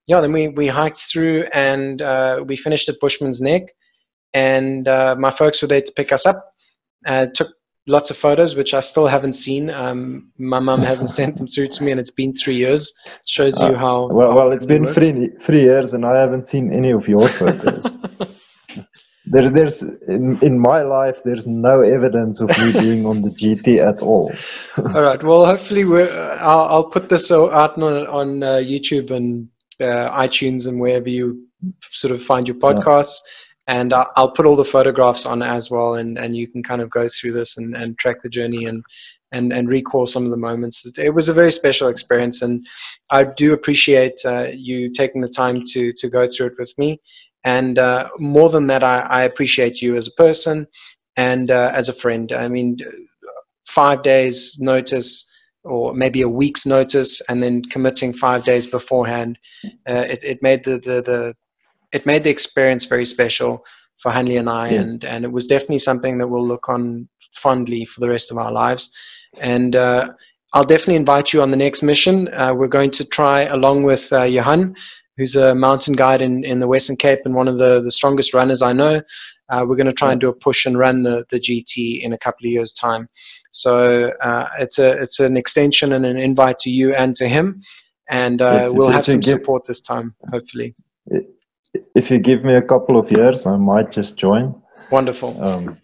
yeah, then we, we hiked through and uh, we finished at Bushman's Nek. And uh, my folks were there to pick us up. Uh, took lots of photos, which I still haven't seen. Um, my mum hasn't sent them through to me, and it's been three years. It shows you uh, how. Well, how well, it's been three three years, and I haven't seen any of your photos. there, there's in, in my life, there's no evidence of me being on the GT at all. all right. Well, hopefully, we're, uh, I'll, I'll put this out on on uh, YouTube and uh, iTunes and wherever you sort of find your podcasts. Yeah and I'll put all the photographs on as well, and, and you can kind of go through this and, and track the journey and, and and recall some of the moments. It was a very special experience, and I do appreciate uh, you taking the time to to go through it with me. And uh, more than that, I, I, appreciate you as a person and uh, as a friend. I mean, five days notice or maybe a week's notice and then committing five days beforehand, uh, it, it made the, the, the it made the experience very special for Hanley and I, yes. and and it was definitely something that we'll look on fondly for the rest of our lives. And uh, I'll definitely invite you on the next mission. Uh, we're going to try, along with uh, Johan, who's a mountain guide in, in the Western Cape and one of the, the strongest runners I know. Uh, we're going to try and do a push and run the, the GT in a couple of years' time. So uh, it's a it's an extension and an invite to you and to him, and uh, yes, we'll have some give, support this time, hopefully if you give me a couple of years, I might just join. Wonderful. Um,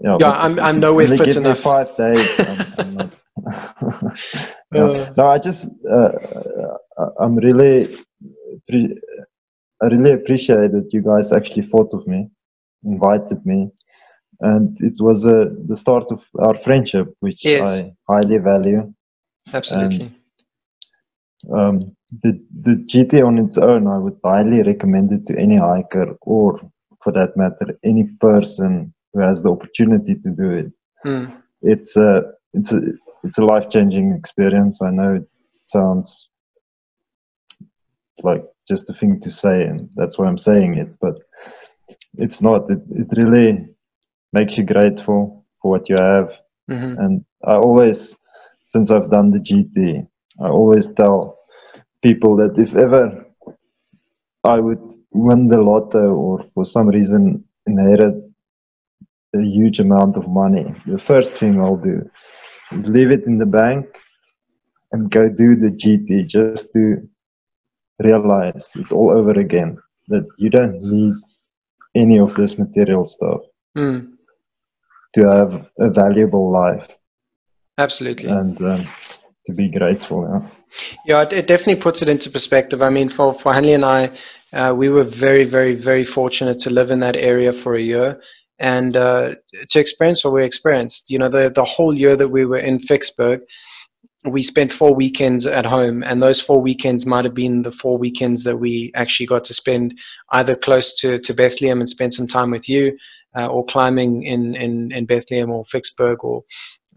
yeah, yeah I'm, I'm nowhere fit give enough. Me five days. I'm, I'm no, uh, no, I just uh, I'm really I really appreciate that you guys actually thought of me, invited me, and it was uh, the start of our friendship, which yes. I highly value. Absolutely. And, um, the the GT on its own, I would highly recommend it to any hiker or, for that matter, any person who has the opportunity to do it. Mm. It's a it's a it's a life changing experience. I know it sounds like just a thing to say, and that's why I'm saying it, but it's not. It it really makes you grateful for what you have, mm-hmm. and I always, since I've done the GT, I always tell people that if ever I would win the lotto or for some reason inherit a huge amount of money, the first thing I'll do is leave it in the bank and go do the GT just to realize it all over again that you don't need any of this material stuff mm. to have a valuable life. Absolutely. And um, to be grateful. Yeah. Yeah, it, it, definitely puts it into perspective. I mean, for, for Hanley and I, uh, we were very, very, very fortunate to live in that area for a year. and uh, to experience what we experienced. You know, the the whole year that we were in Ficksburg, we spent four weekends at home, and those four weekends might have been the four weekends that we actually got to spend either close to, to Bethlehem and spend some time with you, uh, or climbing in, in, in Bethlehem or Ficksburg or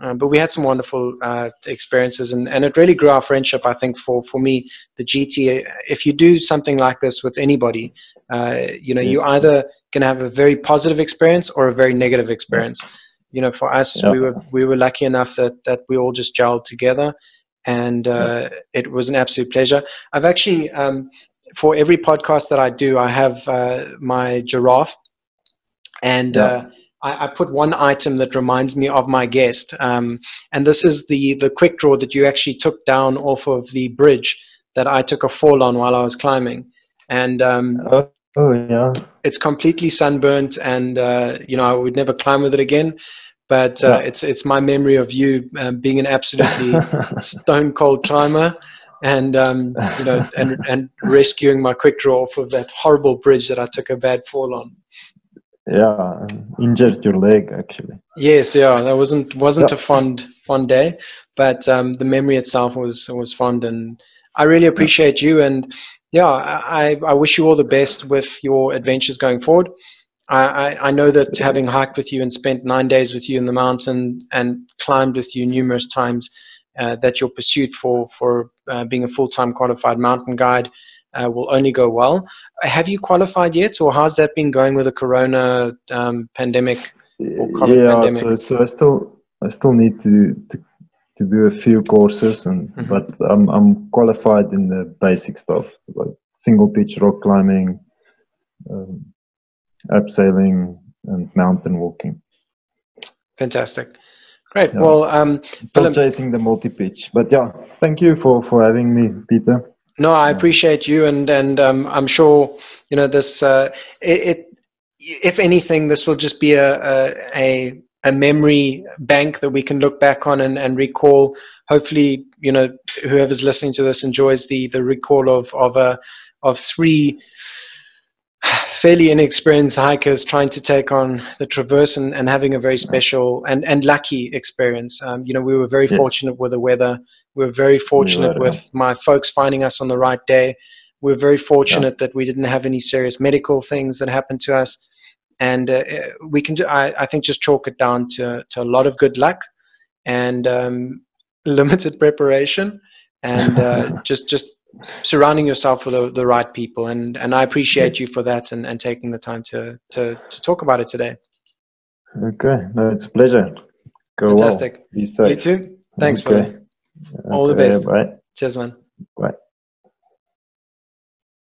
uh, but we had some wonderful uh, experiences, and, and it really grew our friendship. I think for for me, the GT. If you do something like this with anybody, uh, you know, yes. you either can have a very positive experience or a very negative experience. You know, for us, yeah. we were we were lucky enough that that we all just gelled together, and uh, yeah. it was an absolute pleasure. I've actually, um, for every podcast that I do, I have uh, my giraffe, and. Yeah I, I, put one item that reminds me of my guest, um, and this is the the quick draw that you actually took down off of the bridge that I took a fall on while I was climbing, and um, oh, yeah, it's completely sunburnt, and uh, you know I would never climb with it again. But uh, yeah. it's it's my memory of you um, being an absolutely stone cold climber, and um, you know and and rescuing my quick draw off of that horrible bridge that I took a bad fall on yeah injured your leg actually yes yeah that wasn't wasn't yeah. a fond fond day but um, the memory itself was was fond and i really appreciate you and yeah i i wish you all the best with your adventures going forward I, I, I know that having hiked with you and spent nine days with you in the mountain and climbed with you numerous times, uh, that your pursuit for for uh, being a full time qualified mountain guide uh, will only go well. Have you qualified yet, or how's that been going with the Corona um, pandemic? yeah, pandemic? so so I still I still need to to, to do a few courses, and mm-hmm. but I'm I'm qualified in the basic stuff like single pitch rock climbing, um, abseiling, and mountain walking. Fantastic. Great. Yeah. Well, um, not chasing the multi pitch, but yeah, thank you for for having me, Peter. No, I appreciate you, and and um, I'm sure you know this. Uh, it, it, if anything, this will just be a, a a memory bank that we can look back on and, and recall. Hopefully, you know, whoever's listening to this enjoys the the recall of of a of three fairly inexperienced hikers trying to take on the traverse and, and having a very special and, and lucky experience. Um, you know, we were very yes. fortunate with the weather. We were very fortunate yeah. with my folks finding us on the right day. We are very fortunate yeah. that we didn't have any serious medical things that happened to us. And uh, uh we can, do, I, I, think, just chalk it down to, to a lot of good luck and um, limited preparation and uh, just, just surrounding yourself with the, the, right people. And, and I appreciate you for that and, and taking the time to, to, to talk about it today. Okay, no, it's a pleasure. Go Fantastic. Well. You too. Thanks okay. for that. All the best. Bye. Cheers, man.